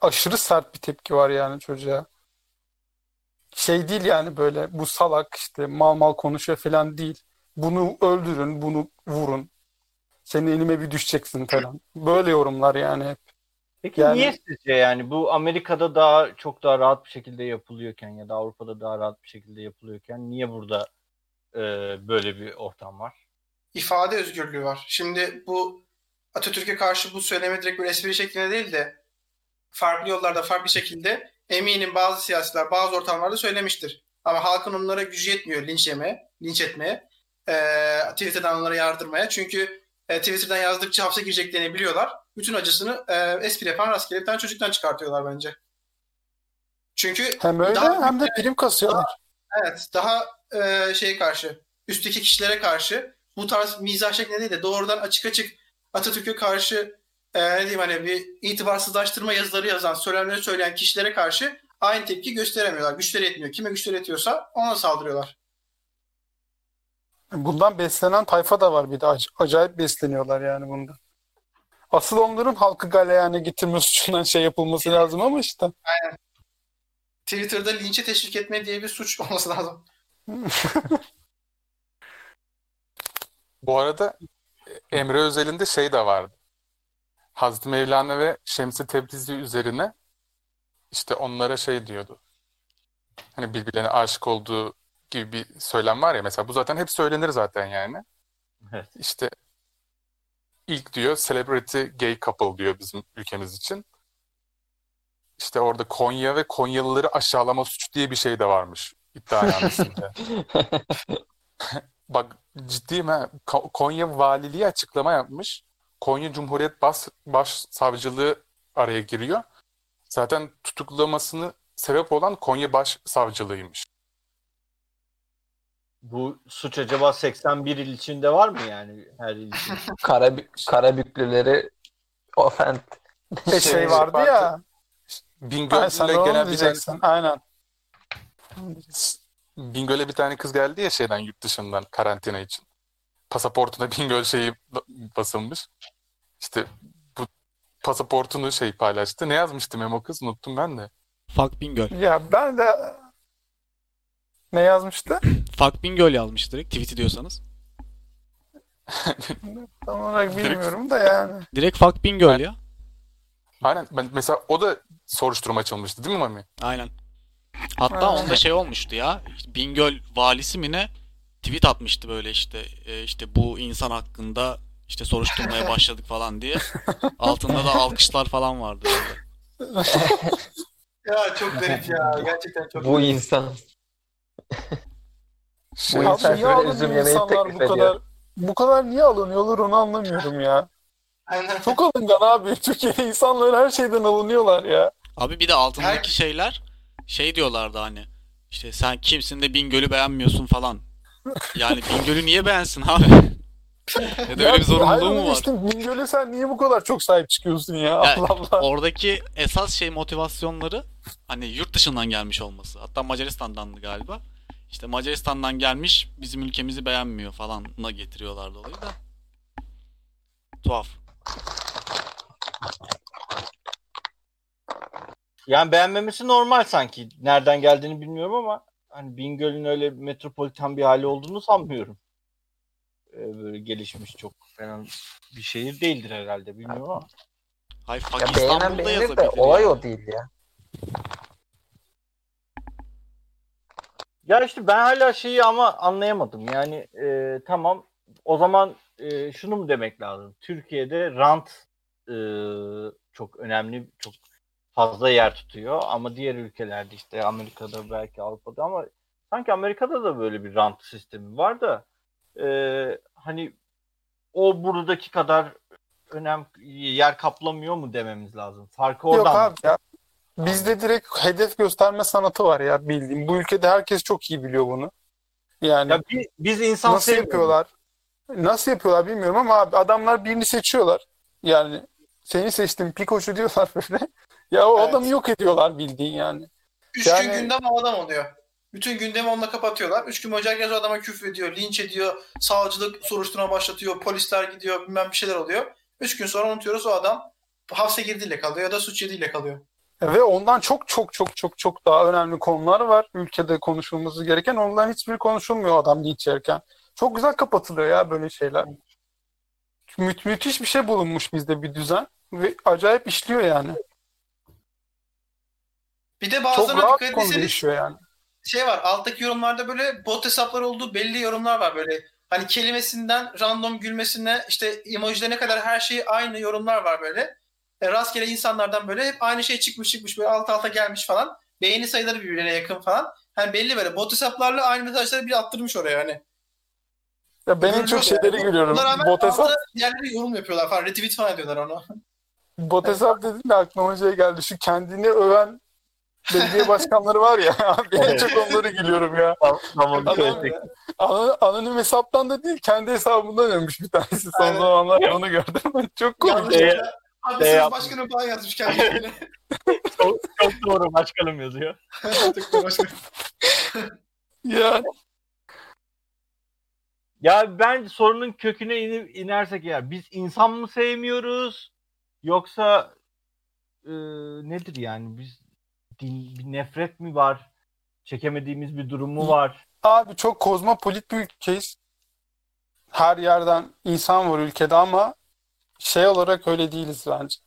aşırı sert bir tepki var yani çocuğa. Şey değil yani böyle bu salak işte mal mal konuşuyor falan değil. Bunu öldürün, bunu vurun. Senin elime bir düşeceksin falan. Böyle yorumlar yani hep. Peki Yani- niye sizce yani bu Amerika'da daha çok daha rahat bir şekilde yapılıyorken ya da Avrupa'da daha rahat bir şekilde yapılıyorken niye burada e, böyle bir ortam var? ifade özgürlüğü var. Şimdi bu Atatürk'e karşı bu söyleme direkt bir espri şeklinde değil de farklı yollarda farklı şekilde eminim bazı siyasiler bazı ortamlarda söylemiştir. Ama halkın onlara gücü yetmiyor linç yemeye, linç etmeye, e, Twitter'dan onlara yardırmaya. Çünkü e, Twitter'dan yazdıkça hapse gireceklerini biliyorlar. Bütün acısını e, espri yapan rastgele bir tane çocuktan çıkartıyorlar bence. Çünkü Hem öyle Daha- hem de prim kasıyorlar. Evet, daha e, şey karşı, üstteki kişilere karşı bu tarz mizah şeklinde değil de doğrudan açık açık Atatürk'e karşı e, ne diyeyim hani bir itibarsızlaştırma yazıları yazan, söylemleri söyleyen kişilere karşı aynı tepki gösteremiyorlar. Güçleri yetmiyor. Kime güçleri yetiyorsa ona saldırıyorlar. Bundan beslenen tayfa da var bir de. Ac- Acayip besleniyorlar yani bundan. Asıl onların halkı galeyana getirme suçundan şey yapılması lazım ama işte. Twitter'da linçe teşvik etme diye bir suç olması lazım. Bu arada Emre Özel'in de şey de vardı. Hazreti Mevlana ve Şems-i Tebrizi üzerine işte onlara şey diyordu. Hani birbirlerine aşık olduğu gibi bir söylem var ya mesela bu zaten hep söylenir zaten yani. Evet. İşte ilk diyor celebrity gay couple diyor bizim ülkemiz için. İşte orada Konya ve Konyalıları aşağılama suçu diye bir şey de varmış iddianamesinde. Bak ciddiyim ha. Ko- Konya Valiliği açıklama yapmış. Konya Cumhuriyet Bas Başsavcılığı araya giriyor. Zaten tutuklamasını sebep olan Konya Başsavcılığıymış. Bu suç acaba 81 il içinde var mı yani her il için? Karabük, Karabüklüleri ofent. Bir şey vardı ya. Sen de gelen bir. Aynen. Bingöl'e bir tane kız geldi ya şeyden yurt dışından karantina için. Pasaportuna Bingöl şeyi ba- basılmış. İşte bu pasaportunu şey paylaştı. Ne yazmıştı Memo kız? Unuttum ben de. Fuck Bingöl. Ya ben de ne yazmıştı? Fuck Bingöl yazmış direkt tweet'i diyorsanız. Tam olarak bilmiyorum da yani. Direkt Fuck Bingöl ya. Aynen. Ben, mesela o da soruşturma açılmıştı değil mi Mami? Aynen. Hatta Aynen. onda şey olmuştu ya. Bingöl valisi mi ne tweet atmıştı böyle işte e, işte bu insan hakkında işte soruşturmaya başladık falan diye. Altında da alkışlar falan vardı. Ya çok garip ya. Gerçekten çok Bu garip. insan. Bu Abi insan niye alınıyor insanlar teklif bu ediyor. kadar bu kadar niye alınıyorlar onu anlamıyorum ya. Aynen. Çok alıngan abi. Türkiye'de insanlar her şeyden alınıyorlar ya. Abi bir de altındaki şeyler şey diyorlardı hani işte sen kimsin de Bingöl'ü beğenmiyorsun falan. Yani Bingöl'ü niye beğensin abi? ya da öyle bir zorunluluğu mu var? geçtim. Bingöl'e sen niye bu kadar çok sahip çıkıyorsun ya? Ya, Allah Allah. Oradaki esas şey motivasyonları hani yurt dışından gelmiş olması. Hatta Macaristan'dandı galiba. İşte Macaristan'dan gelmiş bizim ülkemizi beğenmiyor falanla getiriyorlardı olayı da. Tuhaf. Yani beğenmemesi normal sanki. Nereden geldiğini bilmiyorum ama hani Bingöl'ün öyle metropolitan bir hali olduğunu sanmıyorum. Ee, böyle gelişmiş çok falan bir şehir değildir herhalde bilmiyorum ama. Hayır fuck Ya beğenen İstanbul'da beğenir de yazabilir olay yani. o değil ya. Ya işte ben hala şeyi ama anlayamadım. Yani e, tamam o zaman e, şunu mu demek lazım? Türkiye'de rant e, çok önemli, çok fazla yer tutuyor ama diğer ülkelerde işte Amerika'da belki Avrupa'da ama sanki Amerika'da da böyle bir rant sistemi var da e, hani o buradaki kadar önem yer kaplamıyor mu dememiz lazım. Farkı Yok oradan. abi ya. Bizde direkt hedef gösterme sanatı var ya bildiğim. Bu ülkede herkes çok iyi biliyor bunu. Yani Ya bi- biz insan nasıl yapıyorlar? Nasıl yapıyorlar bilmiyorum ama abi adamlar birini seçiyorlar. Yani seni seçtim Pikoş'u diyorlar böyle. Ya o Evet. adamı yok ediyorlar bildiğin yani. Üç Yani- gün gündem o adam oluyor. Bütün gündemi onunla kapatıyorlar. Üç gün boyunca herkes o adama küfür ediyor, linç ediyor, savcılık soruşturma başlatıyor, polisler gidiyor, bilmem bir şeyler oluyor. Üç gün sonra unutuyoruz o adam hapse girdiğiyle kalıyor ya da suç yediğiyle kalıyor. Ve ondan çok çok çok çok çok daha önemli konular var ülkede konuşulması gereken. Ondan hiçbir konuşulmuyor adam linç yerken. Çok güzel kapatılıyor ya böyle şeyler. Mü müthiş bir şey bulunmuş bizde bir düzen ve acayip işliyor yani. Bir de Çok bazılarına rahat dikkat etseniz yani. şey var alttaki yorumlarda böyle bot hesapları olduğu belli yorumlar var böyle. Hani kelimesinden random gülmesine işte emojilerine kadar her şey aynı yorumlar var böyle. E, rastgele insanlardan böyle hep aynı şey çıkmış çıkmış böyle alt alta gelmiş falan. Beğeni sayıları birbirine yakın falan. Hani belli böyle bot hesaplarla aynı mesajları bir attırmış oraya hani. Ya ben en çok şeyleri gülüyorum. Buna rağmen Bot hesap, diğerleri yorum yapıyorlar falan. Retweet falan ediyorlar onu. bot hesap dedin de aklıma şey geldi. Şu kendini öven belediye başkanları var ya. Abi en çok onları gülüyorum ya. Tamam, Adam, anonim hesaptan da değil kendi hesabından ölmüş bir tanesi son Aynen. zamanlar onu gördüm. Çok komik. Yanlışlıkla. Abi şey siz başkanım falan yazmış kendine. çok, çok doğru başkanım yazıyor. Ya Ya ben sorunun köküne inip inersek ya biz insan mı sevmiyoruz yoksa e, nedir yani biz din, bir nefret mi var? Çekemediğimiz bir durum mu var? Abi çok kozmopolit bir ülkeyiz. Her yerden insan var ülkede ama şey olarak öyle değiliz bence.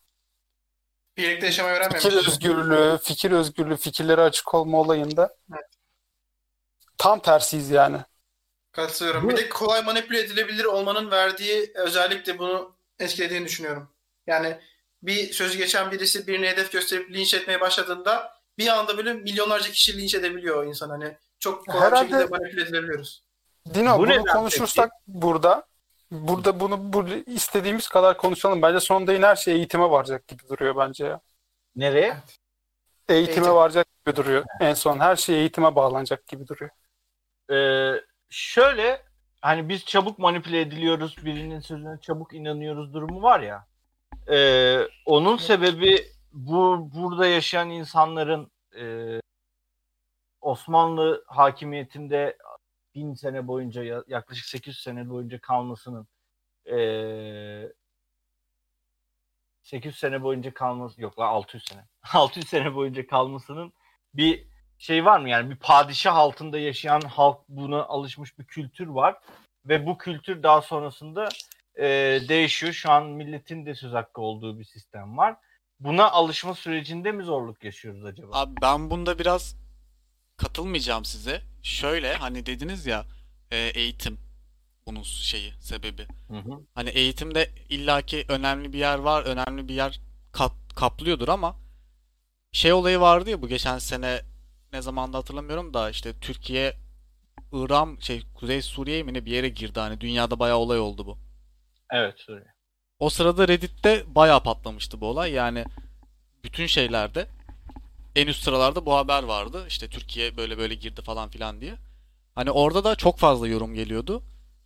Birlikte yaşamayı öğrenmemiş. Fikir özgürlüğü, fikir özgürlüğü, fikirlere açık olma olayında tam tersiyiz yani. Katılıyorum. Bir de kolay manipüle edilebilir olmanın verdiği özellik de bunu etkilediğini düşünüyorum. Yani bir sözü geçen birisi birine hedef gösterip linç etmeye başladığında bir anda böyle milyonlarca kişi linç edebiliyor insan. Hani çok kolay Herhalde- bir şekilde manipüle edilebiliyoruz. Dino Bu bunu konuşursak burada burada bunu bu istediğimiz kadar konuşalım. Bence sonunda yine her şey eğitime varacak gibi duruyor bence ya. Nereye? Eğitime Eğitim. varacak gibi duruyor. En son her şey eğitime bağlanacak gibi duruyor. Ee, şöyle hani biz çabuk manipüle ediliyoruz, birinin sözüne çabuk inanıyoruz durumu var ya. Ee, onun sebebi bu burada yaşayan insanların e, Osmanlı hakimiyetinde bin sene boyunca ya- yaklaşık 800 sene boyunca kalmasının e, 800 sene boyunca kalması yok lan 600 sene 600 sene boyunca kalmasının bir şey var mı yani bir padişah altında yaşayan halk buna alışmış bir kültür var ve bu kültür daha sonrasında e, değişiyor. Şu an milletin de söz hakkı olduğu bir sistem var. Buna alışma sürecinde mi zorluk yaşıyoruz acaba? Abi ben bunda biraz katılmayacağım size. Şöyle hani dediniz ya e, eğitim bunun şeyi sebebi. Hı hı. Hani eğitimde illaki önemli bir yer var, önemli bir yer kap- kaplıyordur ama şey olayı vardı ya bu geçen sene ne zamanda hatırlamıyorum da işte Türkiye İran şey Kuzey Suriye mi ne bir yere girdi hani dünyada bayağı olay oldu bu. Evet. Suriye. O sırada Reddit'te bayağı patlamıştı bu olay. Yani bütün şeylerde en üst sıralarda bu haber vardı. İşte Türkiye böyle böyle girdi falan filan diye. Hani orada da çok fazla yorum geliyordu.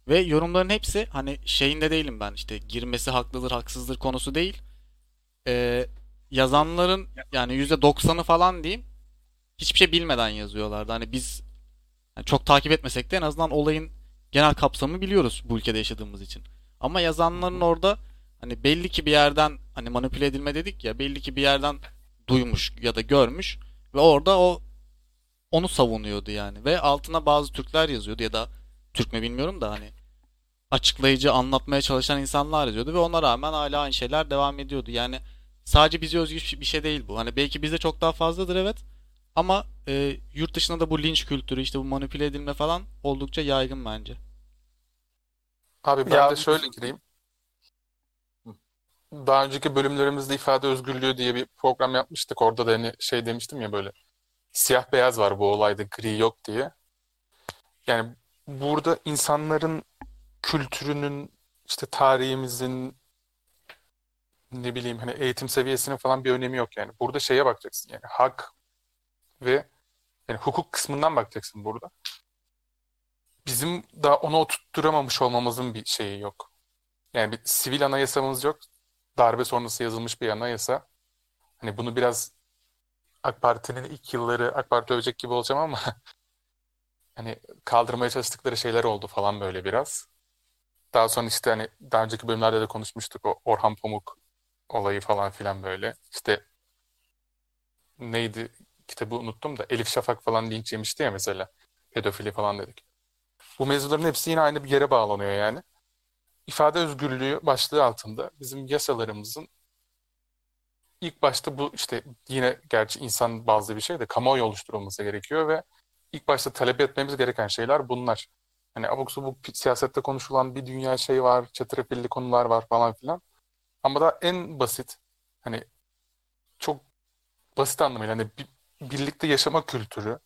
Ve yorumların hepsi hani şeyinde değilim ben işte girmesi haklıdır haksızdır konusu değil. Ee, yazanların yani %90'ı falan diyeyim hiçbir şey bilmeden yazıyorlardı. Hani biz yani çok takip etmesek de en azından olayın genel kapsamını biliyoruz bu ülkede yaşadığımız için. Ama yazanların orada hani belli ki bir yerden hani manipüle edilme dedik ya belli ki bir yerden duymuş ya da görmüş ve orada o onu savunuyordu yani ve altına bazı Türkler yazıyordu ya da Türk mü bilmiyorum da hani açıklayıcı anlatmaya çalışan insanlar yazıyordu ve ona rağmen hala aynı şeyler devam ediyordu. Yani sadece bize özgü bir şey değil bu. Hani belki bizde çok daha fazladır evet ama e, yurt dışında da bu linç kültürü işte bu manipüle edilme falan oldukça yaygın bence. Abi ben Ya- de şöyle gireyim. Daha önceki bölümlerimizde ifade özgürlüğü diye bir program yapmıştık. Orada da hani şey demiştim ya böyle siyah beyaz var bu olayda gri yok diye. Yani burada insanların kültürünün işte tarihimizin ne bileyim hani eğitim seviyesinin falan bir önemi yok yani. Burada şeye bakacaksın yani hak ve yani hukuk kısmından bakacaksın burada. Bizim daha ona oturtturamamış olmamızın bir şeyi yok. Yani bir sivil anayasamız yok. Darbe sonrası yazılmış bir anayasa. Hani bunu biraz AK Parti'nin ilk yılları AK Parti övecek gibi olacağım ama hani kaldırmaya çalıştıkları şeyler oldu falan böyle biraz. Daha sonra işte hani daha önceki bölümlerde de konuşmuştuk o Orhan Pamuk olayı falan filan böyle. İşte neydi kitabı unuttum da Elif Şafak falan linç yemişti ya mesela. Pedofili falan dedik. Bu mevzuların hepsi yine aynı bir yere bağlanıyor yani. İfade özgürlüğü başlığı altında bizim yasalarımızın ilk başta bu işte yine gerçi insan bazı bir şey de kamuoyu oluşturulması gerekiyor ve ilk başta talep etmemiz gereken şeyler bunlar. Hani abuk subuk siyasette konuşulan bir dünya şey var, çetrefilli konular var falan filan. Ama da en basit hani çok basit anlamıyla hani bir, birlikte yaşama kültürü,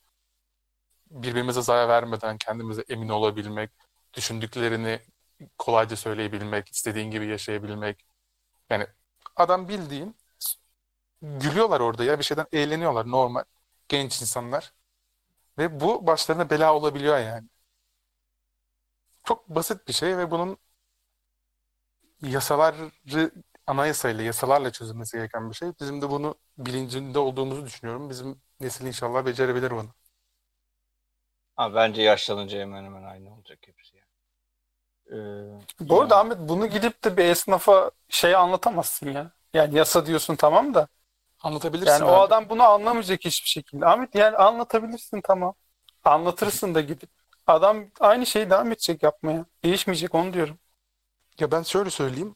birbirimize zarar vermeden kendimize emin olabilmek, düşündüklerini kolayca söyleyebilmek, istediğin gibi yaşayabilmek. Yani adam bildiğin gülüyorlar orada ya bir şeyden eğleniyorlar normal genç insanlar. Ve bu başlarına bela olabiliyor yani. Çok basit bir şey ve bunun yasaları anayasayla, yasalarla çözülmesi gereken bir şey. Bizim de bunu bilincinde olduğumuzu düşünüyorum. Bizim nesil inşallah becerebilir bunu. Ha, bence yaşlanınca hemen hemen aynı olacak hepsi. Ee, Bu arada Ahmet bunu gidip de bir esnafa şey anlatamazsın ya. Yani yasa diyorsun tamam da. Anlatabilirsin Yani o abi. adam bunu anlamayacak hiçbir şekilde. Ahmet yani anlatabilirsin tamam. Anlatırsın da gidip. Adam aynı şeyi devam edecek yapmaya. Değişmeyecek onu diyorum. Ya ben şöyle söyleyeyim.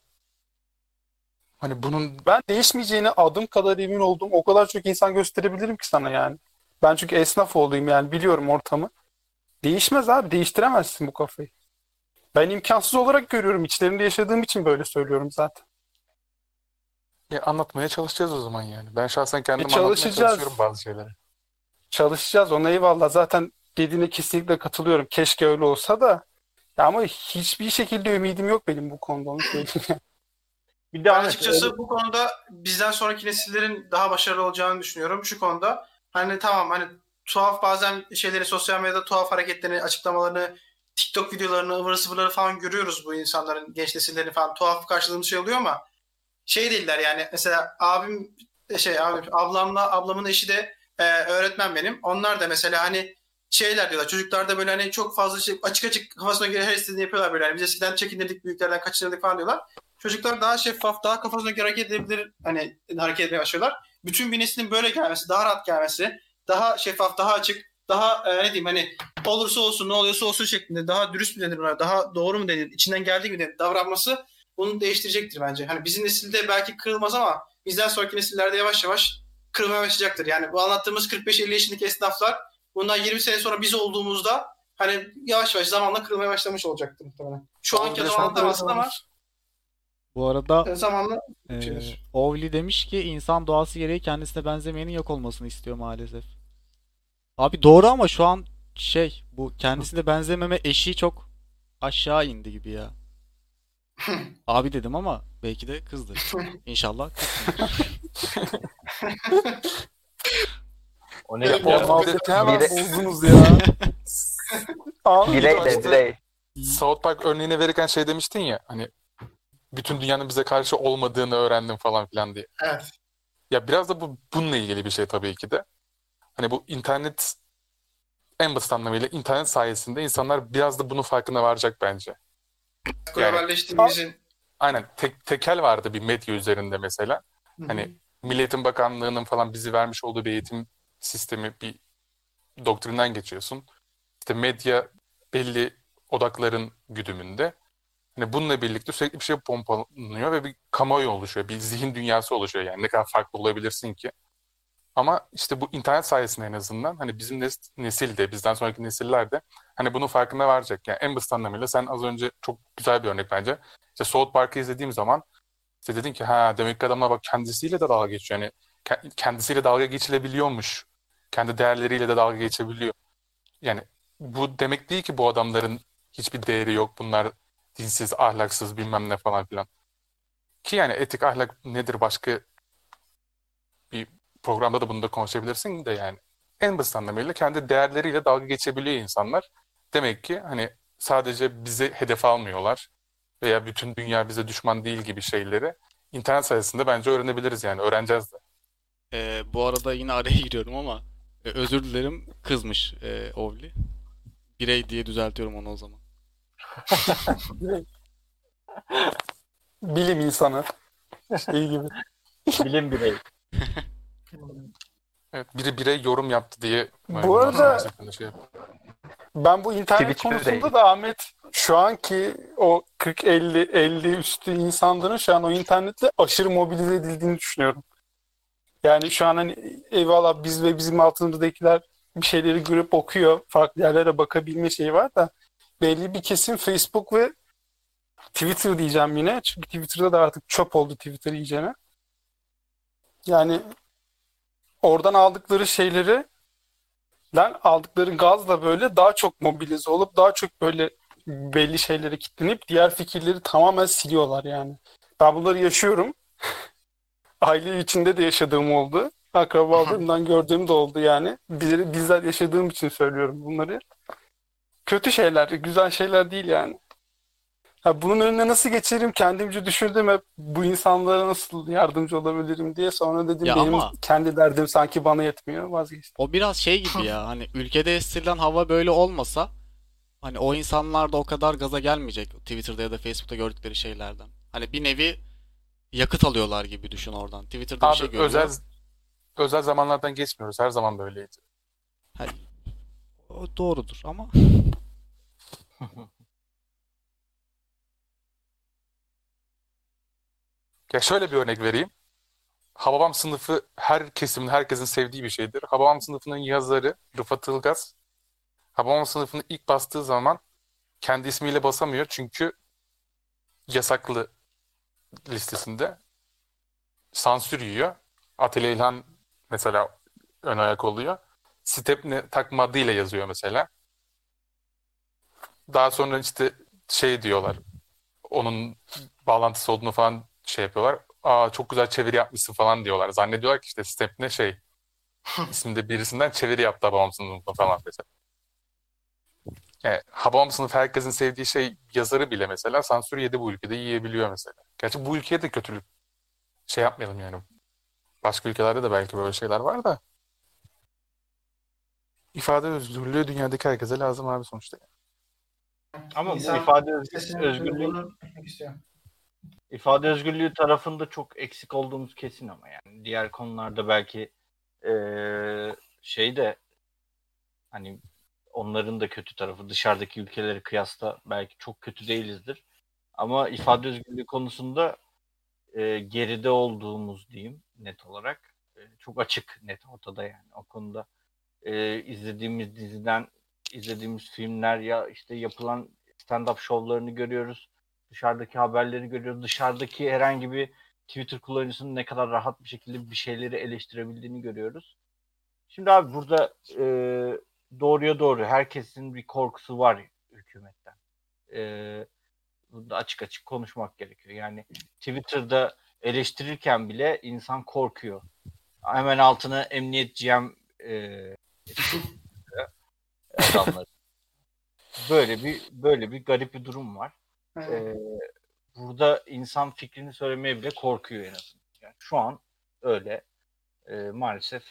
Hani bunun Ben değişmeyeceğine adım kadar emin olduğum o kadar çok insan gösterebilirim ki sana yani. Ben çünkü esnaf olayım yani biliyorum ortamı. Değişmez abi değiştiremezsin bu kafayı. Ben imkansız olarak görüyorum. İçlerinde yaşadığım için böyle söylüyorum zaten. ya anlatmaya çalışacağız o zaman yani. Ben şahsen kendim E, anlatmaya çalışıyorum bazı şeyleri. Çalışacağız ona eyvallah. Zaten dediğine kesinlikle katılıyorum. Keşke öyle olsa da. Ya ama hiçbir şekilde ümidim yok benim bu konuda onu söyleyeyim. bir de Ben açıkçası bu konuda bizden sonraki nesillerin daha başarılı olacağını düşünüyorum. Şu konuda hani tamam hani tuhaf bazen şeyleri sosyal medyada tuhaf hareketlerini, açıklamalarını, TikTok videolarını, ıvır zıvırları falan görüyoruz bu insanların, genç nesillerin falan tuhaf karşıladığımız şey oluyor ama şey değiller yani mesela abim şey abim, ablamla ablamın eşi de e, öğretmen benim. Onlar da mesela hani şeyler diyorlar. Çocuklar da böyle hani çok fazla şey açık açık kafasına göre her istediğini yapıyorlar böyle. Yani biz eskiden çekinirdik, büyüklerden kaçınırdık falan diyorlar. Çocuklar daha şeffaf, daha kafasına göre hareket edebilir hani hareket etmeye başlıyorlar. Bütün bir neslin böyle gelmesi, daha rahat gelmesi, daha şeffaf, daha açık, daha e, ne diyeyim hani olursa olsun, ne oluyorsa olsun şeklinde daha dürüst mü denir buna, daha doğru mu denir, içinden geldiği gibi denir, davranması bunu değiştirecektir bence. Hani bizim nesilde belki kırılmaz ama bizden sonraki nesillerde yavaş yavaş kırılmaya başlayacaktır. Yani bu anlattığımız 45-50 yaşındaki esnaflar bundan 20 sene sonra biz olduğumuzda hani yavaş yavaş zamanla kırılmaya başlamış olacaktır muhtemelen. Şu anki adam anlatamazsın ama Bu arada e, zamanla e. Ovli demiş ki insan doğası gereği kendisine benzemeyenin yok olmasını istiyor maalesef. Abi doğru ama şu an şey bu kendisine benzememe eşiği çok aşağı indi gibi ya. Abi dedim ama belki de kızdı. İnşallah o ne Ya, yapıyor? hemen bozdunuz ya. Abi, Birey de birey. South Park örneğini verirken şey demiştin ya hani bütün dünyanın bize karşı olmadığını öğrendim falan filan diye. Evet. Ya biraz da bu bununla ilgili bir şey tabii ki de. Hani bu internet en basit anlamıyla internet sayesinde insanlar biraz da bunun farkına varacak bence. Globalleştiğimizin Aynen tek, tekel vardı bir medya üzerinde mesela. Hani Milliyetin Bakanlığı'nın falan bizi vermiş olduğu bir eğitim sistemi bir doktrinden geçiyorsun. İşte medya belli odakların güdümünde. Hani bununla birlikte sürekli bir şey pompalanıyor ve bir kamuoyu oluşuyor. Bir zihin dünyası oluşuyor yani. Ne kadar farklı olabilirsin ki. Ama işte bu internet sayesinde en azından hani bizim nes- nesil de bizden sonraki nesiller de hani bunun farkına varacak. Yani en basit anlamıyla sen az önce çok güzel bir örnek bence. İşte South Park'ı izlediğim zaman İşte dedin ki ha demek ki adamlar bak kendisiyle de dalga geçiyor. Yani ke- kendisiyle dalga geçilebiliyormuş. Kendi değerleriyle de dalga geçebiliyor. Yani bu demek değil ki bu adamların hiçbir değeri yok. Bunlar dinsiz, ahlaksız bilmem ne falan filan. Ki yani etik ahlak nedir başka bir programda da bunu da konuşabilirsin de yani. En basit anlamıyla kendi değerleriyle dalga geçebiliyor insanlar. Demek ki hani sadece bizi hedef almıyorlar veya bütün dünya bize düşman değil gibi şeyleri internet sayesinde bence öğrenebiliriz yani öğreneceğiz de. Ee, bu arada yine araya giriyorum ama e, özür dilerim kızmış e, Ovli. Birey diye düzeltiyorum onu o zaman. Bilim insanı. Şey gibi. Bilim bireyi. Evet, biri birey yorum yaptı diye Bu arada- şey Ben bu internet Twitch konusunda değil. da Ahmet şu anki o 40-50 50 üstü insanların şu an o internetle aşırı mobilize edildiğini düşünüyorum. Yani şu an hani eyvallah biz ve bizim altımızdakiler bir şeyleri görüp okuyor. Farklı yerlere bakabilme şeyi var da belli bir kesim Facebook ve Twitter diyeceğim yine. Çünkü Twitter'da da artık çöp oldu Twitter iyicene. Yani oradan aldıkları şeyleri aldıkları gazla böyle daha çok mobilize olup daha çok böyle belli şeylere kilitlenip diğer fikirleri tamamen siliyorlar yani. Ben bunları yaşıyorum. Aile içinde de yaşadığım oldu. Akrabalarımdan gördüğüm de oldu yani. Bizleri, bizzat yaşadığım için söylüyorum bunları. Kötü şeyler, güzel şeyler değil yani. Ha, bunun önüne nasıl geçerim kendimce düşündüm hep bu insanlara nasıl yardımcı olabilirim diye. Sonra dedim Ya benim ama- kendi derdim sanki bana yetmiyor vazgeçtim. O biraz şey gibi ya hani ülkede estirilen hava böyle olmasa hani o insanlar da o kadar gaza gelmeyecek Twitter'da ya da Facebook'ta gördükleri şeylerden. Hani bir nevi yakıt alıyorlar gibi düşün oradan. Twitter'da bir Abi şey görüyor. özel özel zamanlardan geçmiyoruz. Her zaman böyleydi. O doğrudur ama Ya şöyle bir örnek vereyim. Hababam sınıfı her kesimin, herkesin sevdiği bir şeydir. Hababam sınıfının yazarı Rıfat Ilgaz, Hababam sınıfını ilk bastığı zaman kendi ismiyle basamıyor çünkü yasaklı listesinde sansür yiyor. Atilla İlhan mesela ön ayak oluyor. Stepne takma adıyla yazıyor mesela. Daha sonra işte şey diyorlar. Onun bağlantısı olduğunu falan şey yapıyorlar. Aa çok güzel çeviri yapmışsın falan diyorlar. Zannediyorlar ki işte Stepne şey isminde birisinden çeviri yaptı Hababam sınıfında falan mesela. Yani, Hababam sınıfı herkesin sevdiği şey yazarı bile mesela sansür yedi bu ülkede yiyebiliyor mesela. Gerçi bu ülkeye de kötülük şey yapmayalım yani. Başka ülkelerde de belki böyle şeyler var da. İfade özgürlüğü dünyadaki herkese lazım abi sonuçta. Ama bu İnsan ifade öz- Sesini özgürlüğü bunu. İfade özgürlüğü tarafında çok eksik olduğumuz kesin ama yani diğer konularda belki eee, şey de hani onların da kötü tarafı dışarıdaki ülkelere kıyasla belki çok kötü değilizdir. Ama ifade özgürlüğü konusunda eee, geride olduğumuz diyeyim net olarak. Eee, çok açık net ortada yani o konuda. Eee, izlediğimiz diziden izlediğimiz filmler ya işte yapılan stand-up şovlarını görüyoruz dışarıdaki haberleri görüyoruz. Dışarıdaki herhangi bir Twitter kullanıcısının ne kadar rahat bir şekilde bir şeyleri eleştirebildiğini görüyoruz. Şimdi abi burada e, doğruya doğru herkesin bir korkusu var hükümetten. E, bunu da açık açık konuşmak gerekiyor. Yani Twitter'da eleştirirken bile insan korkuyor. Hemen altına emniyet GM e, adamlar. Böyle bir böyle bir garip bir durum var. Evet. Ee, burada insan fikrini söylemeye bile korkuyor en azından. Yani şu an öyle. Ee, maalesef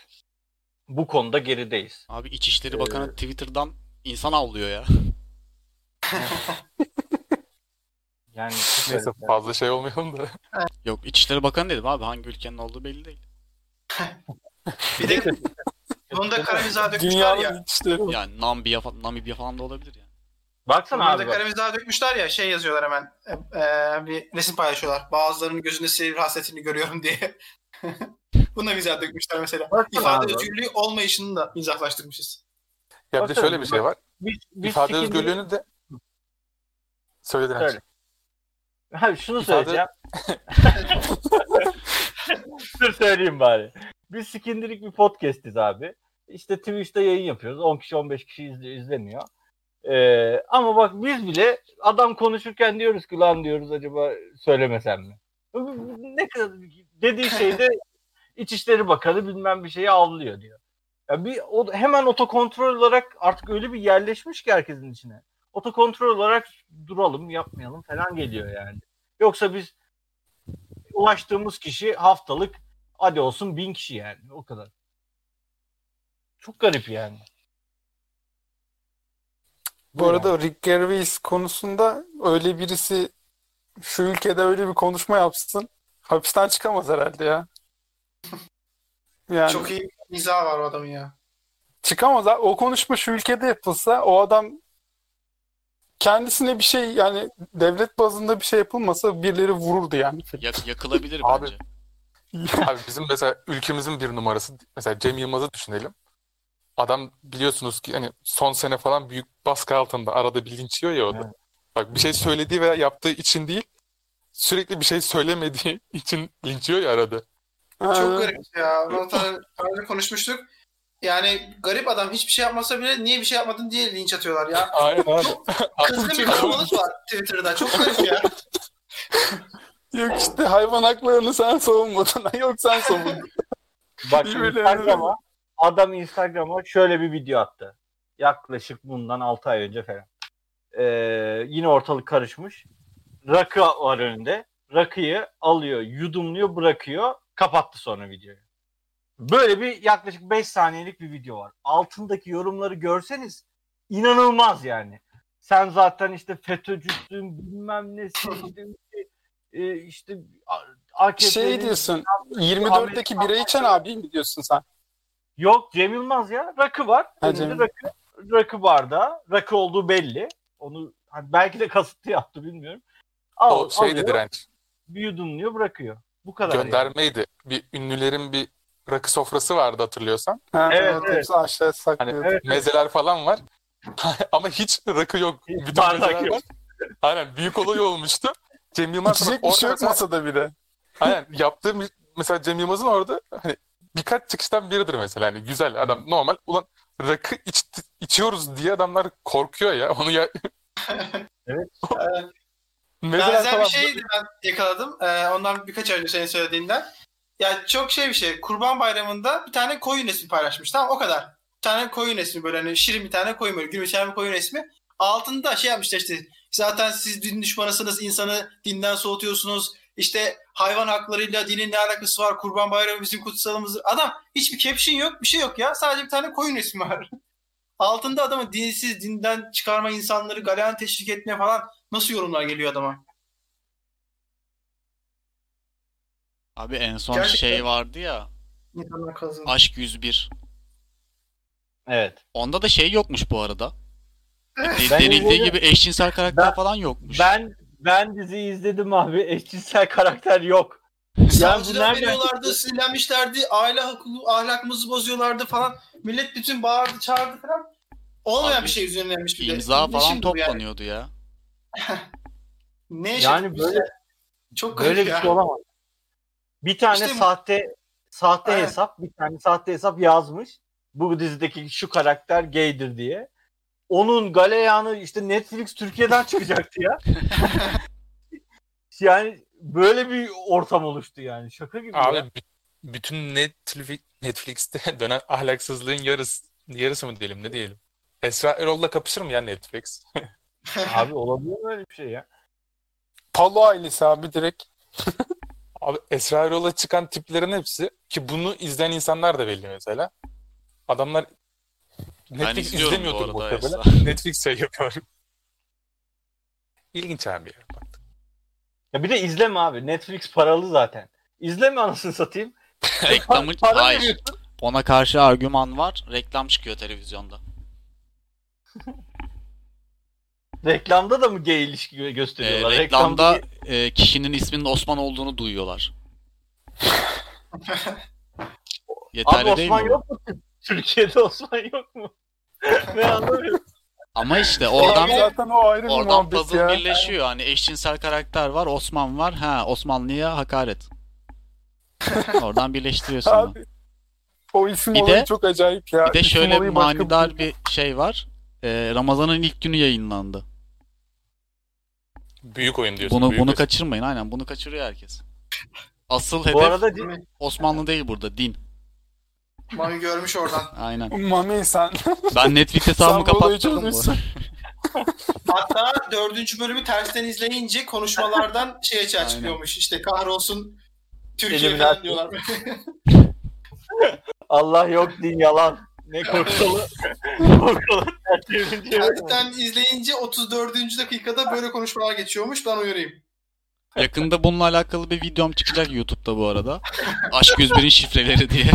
bu konuda gerideyiz. abi İçişleri Bakanı Twitter'dan insan avlıyor ya. Yani Neyse fazla şey olmayalım da. Yok İçişleri Bakanı dedim abi hangi ülkenin olduğu belli değil. Bir de bunu da karamizah dökmüşler Dünyanın ya. içleri. Yani Namibya, Namibya falan da olabilir yani. Baksana Bunu abi. da bak. karamizah dökmüşler ya şey yazıyorlar hemen. e, e, bir resim paylaşıyorlar. Bazılarının gözünde sivri hasretini görüyorum diye. Buna mizah dökmüşler mesela. Baksana İfade abi. özgürlüğü olmayışını da mizahlaştırmışız. Ya bir de Baksana, şöyle bir şey var. Biz, biz İfade fikirleri- özgürlüğünü de Söyle. şey. Ha, şunu İfade- söyleyeceğim. Dur söyleyeyim bari. Biz sikindirik bir podcastiz abi. İşte Twitch'te yayın yapıyoruz. 10 kişi 15 kişi izle- izleniyor. Ee, ama bak biz bile adam konuşurken diyoruz ki lan diyoruz acaba söylemesem mi? Ne kadar dediği şeyde İçişleri Bakanı bilmem bir şeyi avlıyor diyor. Ya bir o, hemen otokontrol olarak artık öyle bir yerleşmiş ki herkesin içine. Otokontrol olarak duralım, yapmayalım falan geliyor yani. Yoksa biz ulaştığımız kişi haftalık hadi olsun bin kişi yani o kadar. Çok garip yani. Bu arada Rick Gervais konusunda öyle birisi şu ülkede öyle bir konuşma yapsın. Hapisten çıkamaz herhalde ya. Yani Çok iyi mizah var o adamın ya. çıkamaz. ha. O konuşma şu ülkede yapılsa o adam kendisine bir şey yani devlet bazında bir şey yapılmasa birileri vururdu yani. Yak- yakılabilir Abi- bence. Abi bizim mesela ülkemizin bir numarası mesela Cem Yılmaz'ı düşünelim. Adam biliyorsunuz ki hani son sene falan büyük baskı altında arada bir linç yiyor ya o da. Evet. Bak bir şey söylediği veya yaptığı için değil sürekli bir şey söylemediği için linç yiyor ya arada. Çok garip ya. Zaten önce konuşmuştuk. Yani garip adam hiçbir şey yapmasa bile niye bir şey yapmadın diye linç atıyorlar ya. Aynen abi. Kızgın bir kalabalık var Twitter'da. Çok garip ya. Yok işte hayvan haklarını sen savunmadın. Yok sen savundun. Bak İyi böyle Instagram'a adam Instagram'a şöyle bir video attı. Yaklaşık bundan 6 ay önce falan. Ee, yine ortalık karışmış. Rakı var önünde. Rakıyı alıyor, yudumluyor, bırakıyor. Kapattı sonra videoyu. Böyle bir yaklaşık 5 saniyelik bir video var. Altındaki yorumları görseniz inanılmaz yani. Sen zaten işte FETÖ'cüsün bilmem nesin e, işte AKP'nin Şey diyorsun 24'teki bira içen abi mi diyorsun sen? Yok Cem Yılmaz ya. Rakı var. Ha, Cem. rakı, rakı bardağı. Rakı olduğu belli. Onu hani belki de kasıtlı yaptı bilmiyorum. Al, O şeydi alıyor, direnç. bir yudumluyor bırakıyor. Bu kadar. yani. Göndermeydi. Bir ünlülerin bir rakı sofrası vardı hatırlıyorsan. Ha, Evet, evet, evet. Hani. Evet. mezeler falan var. Ama hiç rakı yok. Hiç Bütün bardak yok. var. Aynen büyük olay olmuştu. Cem Yılmaz İçecek bir şey yok masada bir de. Aynen yaptığım mesela Cem Yılmaz'ın orada hani birkaç çıkıştan biridir mesela hani güzel adam normal ulan rakı içti, içiyoruz diye adamlar korkuyor ya onu ya Evet. Mezeler Benzer falan bir şey de ben yakaladım. Ee, ondan birkaç önce senin söylediğinden. Ya çok şey bir şey. Kurban Bayramı'nda bir tane koyun resmi paylaşmış. Tamam o kadar. Bir tane koyun resmi böyle hani şirin bir tane koyun böyle. Gülümseyen bir koyun resmi. Altında şey yapmışlar işte. Zaten siz din düşmanısınız. insanı dinden soğutuyorsunuz. İşte hayvan haklarıyla dinin ne alakası var? Kurban Bayramı bizim kutsalımızdır. Adam hiçbir caption yok. Bir şey yok ya. Sadece bir tane koyun resmi var. Altında adamın dinsiz, dinden çıkarma insanları galeyan teşvik etmeye falan nasıl yorumlar geliyor adama? Abi en son Gerçekten. şey vardı ya. Aşk 101. Evet. Onda da şey yokmuş bu arada. Ben denildiği gibi eşcinsel karakter Ben- falan yokmuş. Ben ben diziyi izledim abi. Eşcinsel karakter yok. Savcılar veriyorlardı, sinirlenmişlerdi, aile hakkı, ahlakımızı bozuyorlardı falan. Millet bütün bağırdı, çağırdı falan. Olmayan Abi, bir şey üzerinlenmiş bir de. İmza falan şimdi bu yani? toplanıyordu ya. Ne yaşadık Yani biz böyle çok garip böyle bir ya. şey olamaz. Bir tane İşte bu- sahte sahte Aynen. hesap, bir tane sahte hesap yazmış. Bu dizideki şu karakter gaydir diye. Onun galeyanı işte Netflix Türkiye'den çıkacaktı ya. yani böyle bir ortam oluştu yani. Şaka gibi abi ya. bü- bütün Netflix, Netflix'te dönen ahlaksızlığın yarısı yarısı mı diyelim ne diyelim. Esra Erol'la kapışır mı ya Netflix? Abi olabilir mi öyle bir şey ya? Palo ailesi abi direkt. Abi Esra Erol'a çıkan tiplerin hepsi ki bunu izleyen insanlar da belli mesela. Adamlar Netflix izliyorum bu izlemiyordur arada muhtemelen. Esra. Netflix şey yapıyor. İlginç abi ya. Bir de izleme abi. Netflix paralı zaten. İzleme anasını satayım. Reklamı Para hayır. veriyorsun. Ona karşı argüman var. Reklam çıkıyor televizyonda. Reklamda da mı gay ilişki gö- Ee, gösteriyorlar? reklamda Reklamda e, kişinin isminin Osman olduğunu duyuyorlar. Abi Yeterli değil Osman mi bu? yok mu? Türkiye'de Osman yok mu? ben anlamıyorum. Ama işte oradan zaten o ayrı bir oradan muhabbet puzzle ya. birleşiyor. Hani eşcinsel karakter var, Osman var. Ha, Osmanlı'ya hakaret. Oradan birleştiriyorsun. onu. Abi, o isim Bir olayı de- çok acayip ya. Bir de İsim şöyle bir manidar bir şey var. Ee, Ramazan'ın ilk günü yayınlandı. Büyük oyun diyorsun. Bunu büyük bunu oyun. kaçırmayın. Aynen bunu kaçırıyor herkes. Asıl hedef Bu arada Osmanlı değil burada, din. Mami görmüş oradan. Aynen. Mami sen. Ben Netflix hesabımı Sen bu olayı kapattırdım bu. çözmüşsün. Hatta dördüncü bölümü tersten izleyince konuşmalardan şey açığa Aynen. çıkıyormuş. İşte kahrolsun Türkiye Illuminati. falan diyorlar. Allah yok din yalan. Ne korkalı. tertemizince yok. tersten izleyince 34. dakikada böyle konuşmalar geçiyormuş. Ben uyarayım. Yakında bununla alakalı bir videom çıkacak YouTube'da bu arada. Aşk 101'in şifreleri diye.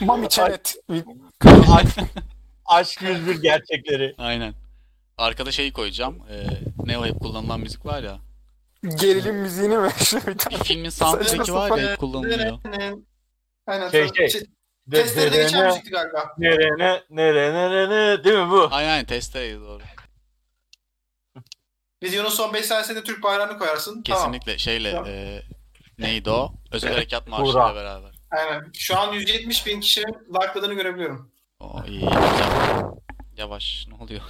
Mami Çenet. Aşk, aşk 101 gerçekleri. Aynen. Arkada şeyi koyacağım. Ee, ne o hep kullanılan müzik var ya. Gerilim müziğini mi? Şöyle bir tane. filmin soundtrack'i var ya hep kullanılıyor. Aynen. Şey, Şey. Testlerde geçen Nere müzikti galiba. nere nere nere nere değil mi bu? Aynen aynen testereydi doğru. Videonun son 5 tanesinde Türk bayrağını koyarsın. Tamam. Kesinlikle şeyle Tamam. e, neydi o? Özel Harekat. Marşı'yla beraber. Aynen. Şu an 170 bin kişinin like'ladığını görebiliyorum. O iyi. Yavaş. Yavaş. Ne oluyor?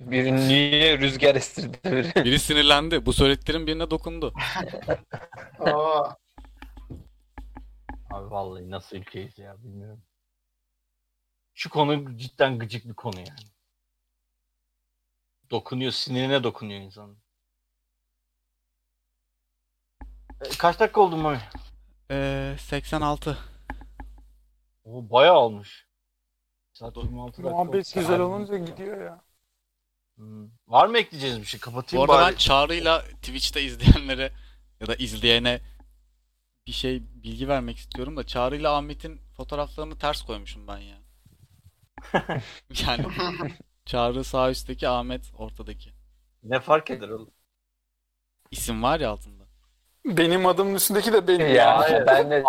Bir niye rüzgar estirdi biri. Biri sinirlendi. Bu söylediklerim birine dokundu. Aa. Abi vallahi nasıl ülkeyiz ya bilmiyorum. Şu konu cidden gıcık bir konu yani. Dokunuyor, sinirine dokunuyor insanın. Kaç dakika oldu Mami? Ee, 86. O bayağı olmuş. Saat 26 dakika Muhabbet olmuş. güzel olunca gidiyor ya. Hmm. Var mı ekleyeceğiniz bir şey? Bu Kapatayım arada bari. ben Çağrı'yla Twitch'te izleyenlere ya da izleyene bir şey bilgi vermek istiyorum da Çağrı'yla Ahmet'in fotoğraflarını ters koymuşum ben ya. Yani Çağrı sağ üstteki Ahmet ortadaki. Ne fark eder oğlum? İsim var ya altında. Benim adımın üstündeki de benim. ya hayır. ben de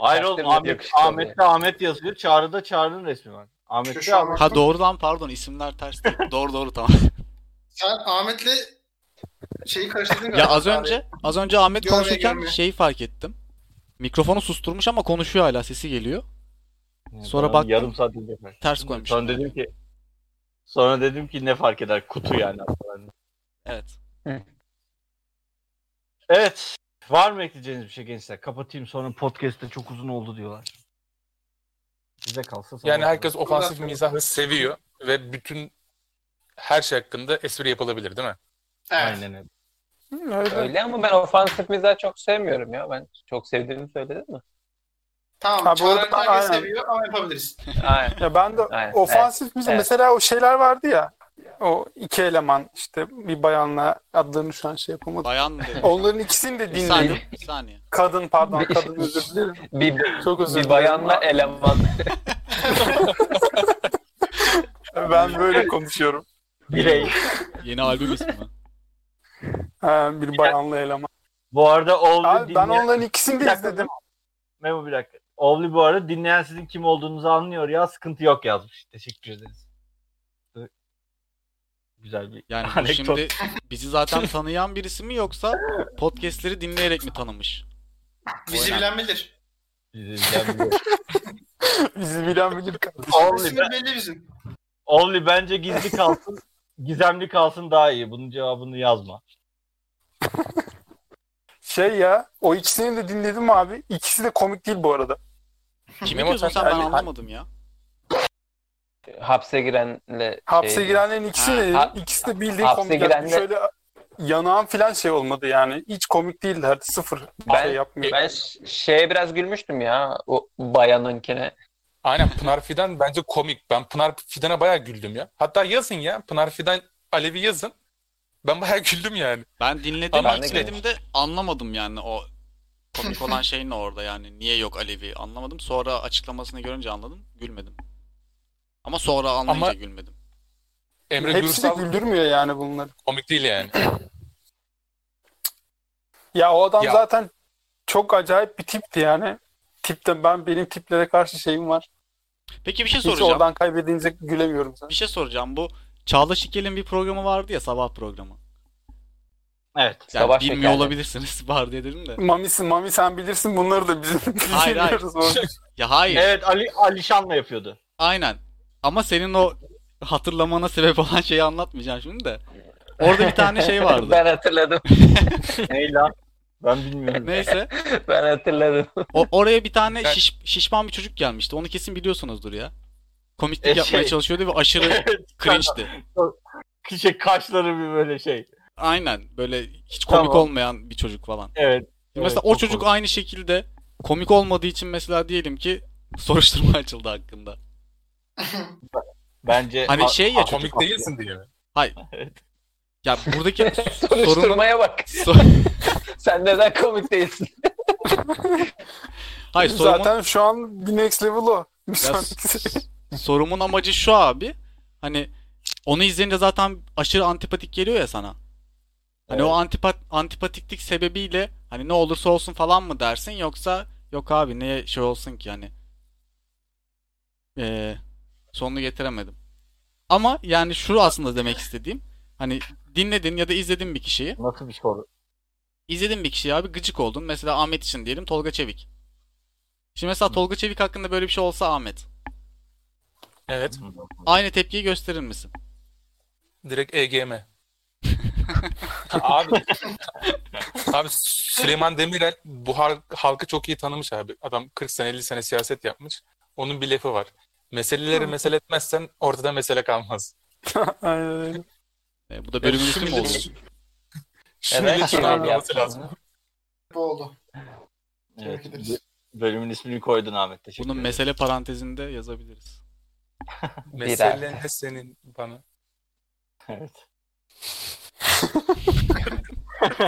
Hayır oğlum Ahmet, Ahmet'te Ahmet yazıyor. Çağrı'da Çağrı'nın resmi var. Ahmet'te Ahmet. Ha doğrudan pardon isimler ters değil. doğru doğru tamam. Sen Ahmet'le şeyi karıştırdın galiba. Ya az abi. önce az önce Ahmet Görmeye konuşurken görmeye. şeyi fark ettim. Mikrofonu susturmuş ama konuşuyor hala sesi geliyor. Sonra baktım, yarım saat önce Ters koymuş. Sonra dedim ki sonra dedim ki ne fark eder kutu yani. aslında. Evet. evet. Var mı ekleyeceğiniz bir şey gençler? Kapatayım sonra podcast'te çok uzun oldu diyorlar. Size kalsa sabah Yani herkes ofansif mizahı seviyor ve bütün her şey hakkında espri yapılabilir değil mi? Evet. Aynen öyle. Hı, Öyle. öyle ama ben ofansif mizah çok sevmiyorum ya. Ben çok sevdiğimi söyledim mi? Tamam. Ha, bu arada- aynen. seviyor ama yapabiliriz. Aynen. Ya ben de Aynen, ofansif müzik evet. mesela o şeyler vardı ya. O iki eleman işte bir bayanla adlarını şu an şey yapamadım. Bayan mı dedim? Onların ikisini de Bir dinledim. saniye. Bir saniye. Kadın pardon Bir- kadın özür dilerim. Bir, Çok özür bir dilerim. bayanla eleman. Ben böyle konuşuyorum. Birey. Yeni albüm ismi mi? Ha, bir bayanla eleman. Bu arada Ovli Abi ben dinleyen... onların ikisini Bir de dakika, izledim. Memo bir dakika. Ovli bu arada dinleyen sizin kim olduğunuzu anlıyor ya. Sıkıntı yok yazmış. Teşekkür ederiz. Güzel bir Yani bu Anekdot. şimdi bizi zaten tanıyan birisi mi yoksa podcastleri dinleyerek mi tanımış? Bizi bilen bilir. Bizden biri. Bizi bilen bilir kardeşim. İsmi belli bizim. Ovli bence gizli kalsın. Gizemli kalsın daha iyi. Bunun cevabını yazma. Şey ya o ikisini de dinledim abi. İkisi de komik değil bu arada. Kimi Memo diyorsun sen sen ben anlamadım ya. Hapse girenle Hapse şey- girenlerin ikisi Ha, de ha- ikisi de bildiğin hapse komik. Girenle- Şöyle yanağım falan şey olmadı yani. Hiç komik değillerdi. Sıfır Ben- şey yapmıyor. Ben şeye biraz gülmüştüm ya. O bayanınkine. Aynen Pınar Fidan bence komik. Ben Pınar Fidan'a bayağı güldüm ya. Hatta yazın ya Pınar Fidan Alevi yazın. Ben bayağı güldüm yani. Ben dinledim Ama ilk ne dinlediğimde anlamadım yani o komik olan şey ne orada yani niye yok Alevi anlamadım. Sonra açıklamasını görünce anladım gülmedim. Ama sonra anlayınca Ama- gülmedim. Emre Hepsi de Gürsal güldürmüyor yani bunları. komik değil yani. Ya o adam Ya- zaten çok acayip bir tipti yani. Tipte ben benim tiplere karşı şeyim var. Peki bir şey Hiç soracağım. oradan kaybedince gülemiyorum sana. Bir şey soracağım. Bu Çağla Şikel'in bir programı vardı ya sabah programı. Evet. Yani Sabah bilmiyor şekerli. olabilirsiniz var diye dedim de. Mami'sin Mami sen bilirsin bunları da bizim Hayır, hayır. Ya hayır. Evet Ali Alişan'la yapıyordu. Aynen. Ama senin o hatırlamana sebep olan şeyi anlatmayacağım şimdi de. Orada bir tane şey vardı. ben hatırladım. Ney lan? Ben bilmiyorum. Neyse. Ben hatırladım. O, oraya bir tane şiş, şişman bir çocuk gelmişti. Onu kesin biliyorsunuzdur ya. Komiklik E, yapmaya şey- çalışıyordu ve aşırı cringe'ti. Şey kaşları bir böyle şey. Aynen. Böyle hiç komik Tamam. olmayan bir çocuk falan. Evet. Mesela Evet, o çocuk komik. aynı şekilde komik olmadığı için mesela diyelim ki soruşturma açıldı hakkında. Bence Hani Ha- şey ya çocuk. Komik değilsin diye mi? Hayır. Evet. Ya buradaki Soruşturmaya bak. Sen neden komik değilsin? Hayır, sorumun, Zaten şu an bir next level o. Ya sorumun amacı şu abi. Hani onu izleyince zaten aşırı antipatik geliyor ya sana. Hani Evet. o antipat antipatiklik sebebiyle hani ne olursa olsun falan mı dersin yoksa yok abi neye şey olsun ki hani. Ee, sonunu getiremedim. Ama yani şu aslında demek istediğim hani dinledin ya da izledin bir kişiyi. Nasıl bir soru? İzledin bir kişiyi abi gıcık oldun. Mesela Ahmet için diyelim Tolga Çevik. Şimdi mesela Tolga Çevik hakkında böyle bir şey olsa Ahmet. Evet. Aynı tepkiyi gösterir misin? Direkt EGM. abi. abi Süleyman Demirel bu hal- halkı çok iyi tanımış abi. Adam 40 sene 50 sene siyaset yapmış. Onun bir lafı var. Meseleleri mesele etmezsen ortada mesele kalmaz. Aynen öyle. E, bu da bölümün ismi mi oluyor? Şu Evet, şey lazım. Bu oldu. Evet. Bölümün ismini koydun Ahmet. Teşekkür Bunun ederim. mesele parantezinde yazabiliriz. Mesele ne senin bana? Evet.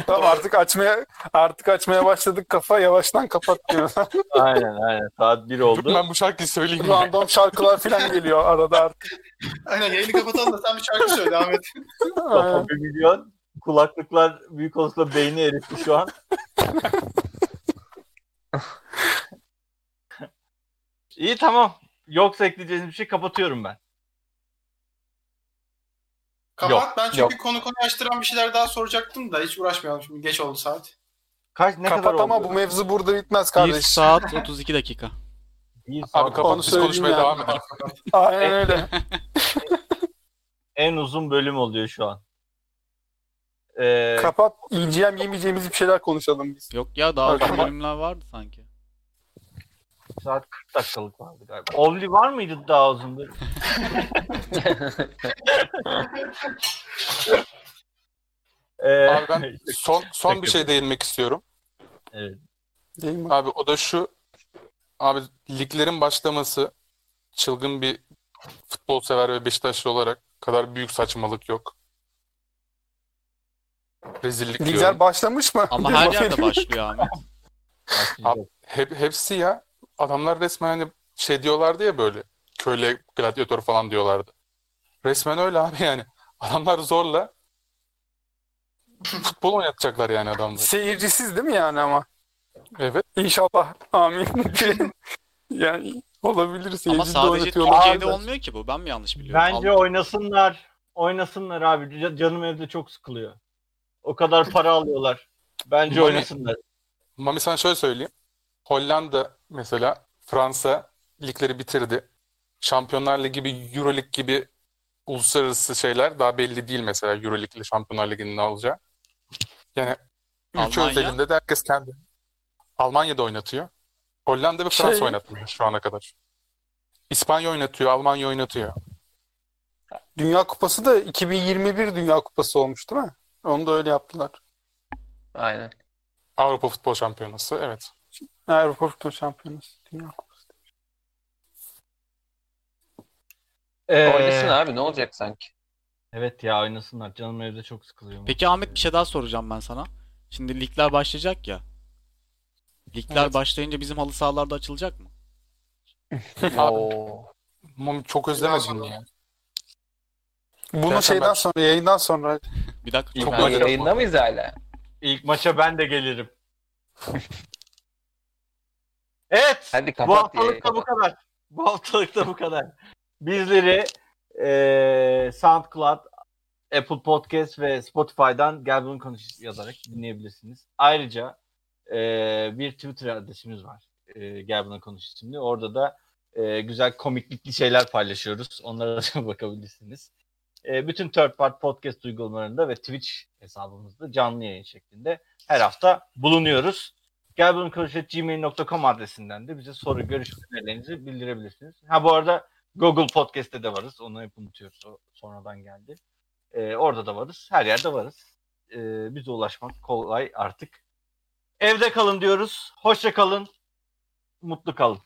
Tamam artık açmaya artık açmaya başladık kafa yavaştan kapat diyor. Aynen aynen. Saat 1 Dur oldu. ben bu şarkıyı söyleyeyim. Random şarkılar falan geliyor arada artık. Aynen yayını kapatalım da sen bir şarkı söyle Ahmet. Kafa 1 milyon. Kulaklıklar büyük olasılıkla beyni eritti şu an. İyi tamam. Yoksa ekleyeceğiniz bir şey kapatıyorum ben. Kapat. Ben çünkü Yok. konu konu açtıran bir şeyler daha soracaktım da hiç uğraşmayalım şimdi. Geç oldu saat. Kaç ne kadar kapat oldu? ama bu mevzu burada bitmez 1 kardeş. saat 32 dakika. Abi kapat biz konuşmaya yani. devam edelim. Aynen öyle. En uzun bölüm oluyor şu an. Ee, Kapat. Yiyeceğim yemeyeceğimiz bir şeyler konuşalım biz. Yok ya daha uzun bölümler vardı sanki. Saat 40 dakikalık vardı galiba. Ovli var mıydı daha uzun bölüm? Ee, Abi ben son son bir şey değinmek istiyorum. evet. Değil mi? Abi o da şu. Abi liglerin başlaması çılgın bir futbol sever ve Beşiktaşlı olarak kadar büyük saçmalık yok. Rezillik Ligler diyorum. başlamış mı? Ama her yerde başlıyor Ahmet. Abi, hep, hepsi ya. Adamlar resmen hani şey diyorlardı ya böyle. Köyle gladyatör falan diyorlardı. Resmen öyle abi yani. Adamlar zorla futbol oynatacaklar yani adamlar. Seyircisiz değil mi yani ama? Evet. İnşallah. Amin. yani olabilir Ama seyirci de sadece. Türkiye'de Abi. olmuyor ki bu. Ben mi yanlış biliyorum? Bence Al- oynasınlar. Oynasınlar abi. Ca- Canım evde çok sıkılıyor. O kadar para alıyorlar. Bence Mami- oynasınlar. Mami sana şöyle söyleyeyim. Hollanda mesela Fransa ligleri bitirdi. Şampiyonlar Ligi gibi Euro Lig gibi uluslararası şeyler daha belli değil mesela Euro Lig ile Şampiyonlar Ligi'nin ne olacağı. Yani ülke Almanya? özelinde de herkes kendi. Almanya'da oynatıyor. Hollanda ve Şey- Fransa oynatmıyor şu ana kadar. İspanya oynatıyor, Almanya oynatıyor. Dünya Kupası da 2021 Dünya Kupası olmuş değil mi? Onu da öyle yaptılar. Aynen. Avrupa Futbol Şampiyonası, evet. Futbol Şampiyonası. Dünya Kupası. Ee, Oynasın abi ne olacak sanki? Evet ya oynasınlar. Canım evde çok sıkılıyor. Peki Ahmet bir şey daha soracağım ben sana. Şimdi ligler başlayacak ya. Ligler Evet. başlayınca bizim halı sahalarda açılacak mı? Oo. Mami çok özlemedim ya. Bunu Zaten şeyden ben- sonra, yayından sonra Bir dakika İlk çok maç- merak- Yayında mıyız hala? İlk maça ben de gelirim. evet. Hadi Bu haftalık da bu kadar. Bu haftalık da bu kadar. Bizleri eee SoundCloud, Apple Podcast ve Spotify'dan Gel Bunu Konuş yazarak dinleyebilirsiniz. Ayrıca eee, bir Twitter adresimiz var. Eee Gel Bunu Konuş isimli. Orada da eee, güzel komiklikli şeyler paylaşıyoruz. Onlara da bakabilirsiniz. Eee, bütün third part podcast uygulamalarında ve Twitch hesabımızda canlı yayın şeklinde her hafta bulunuyoruz. Gel bunu gmail.com adresinden de bize soru, görüş önerilerinizi bildirebilirsiniz. Ha bu arada Google Podcast'te de varız. Onu hep unutuyoruz. O sonradan geldi. Ee, orada da varız. Her yerde varız. Ee, bize ulaşmak kolay artık. Evde kalın diyoruz. Hoşça kalın. Mutlu kalın.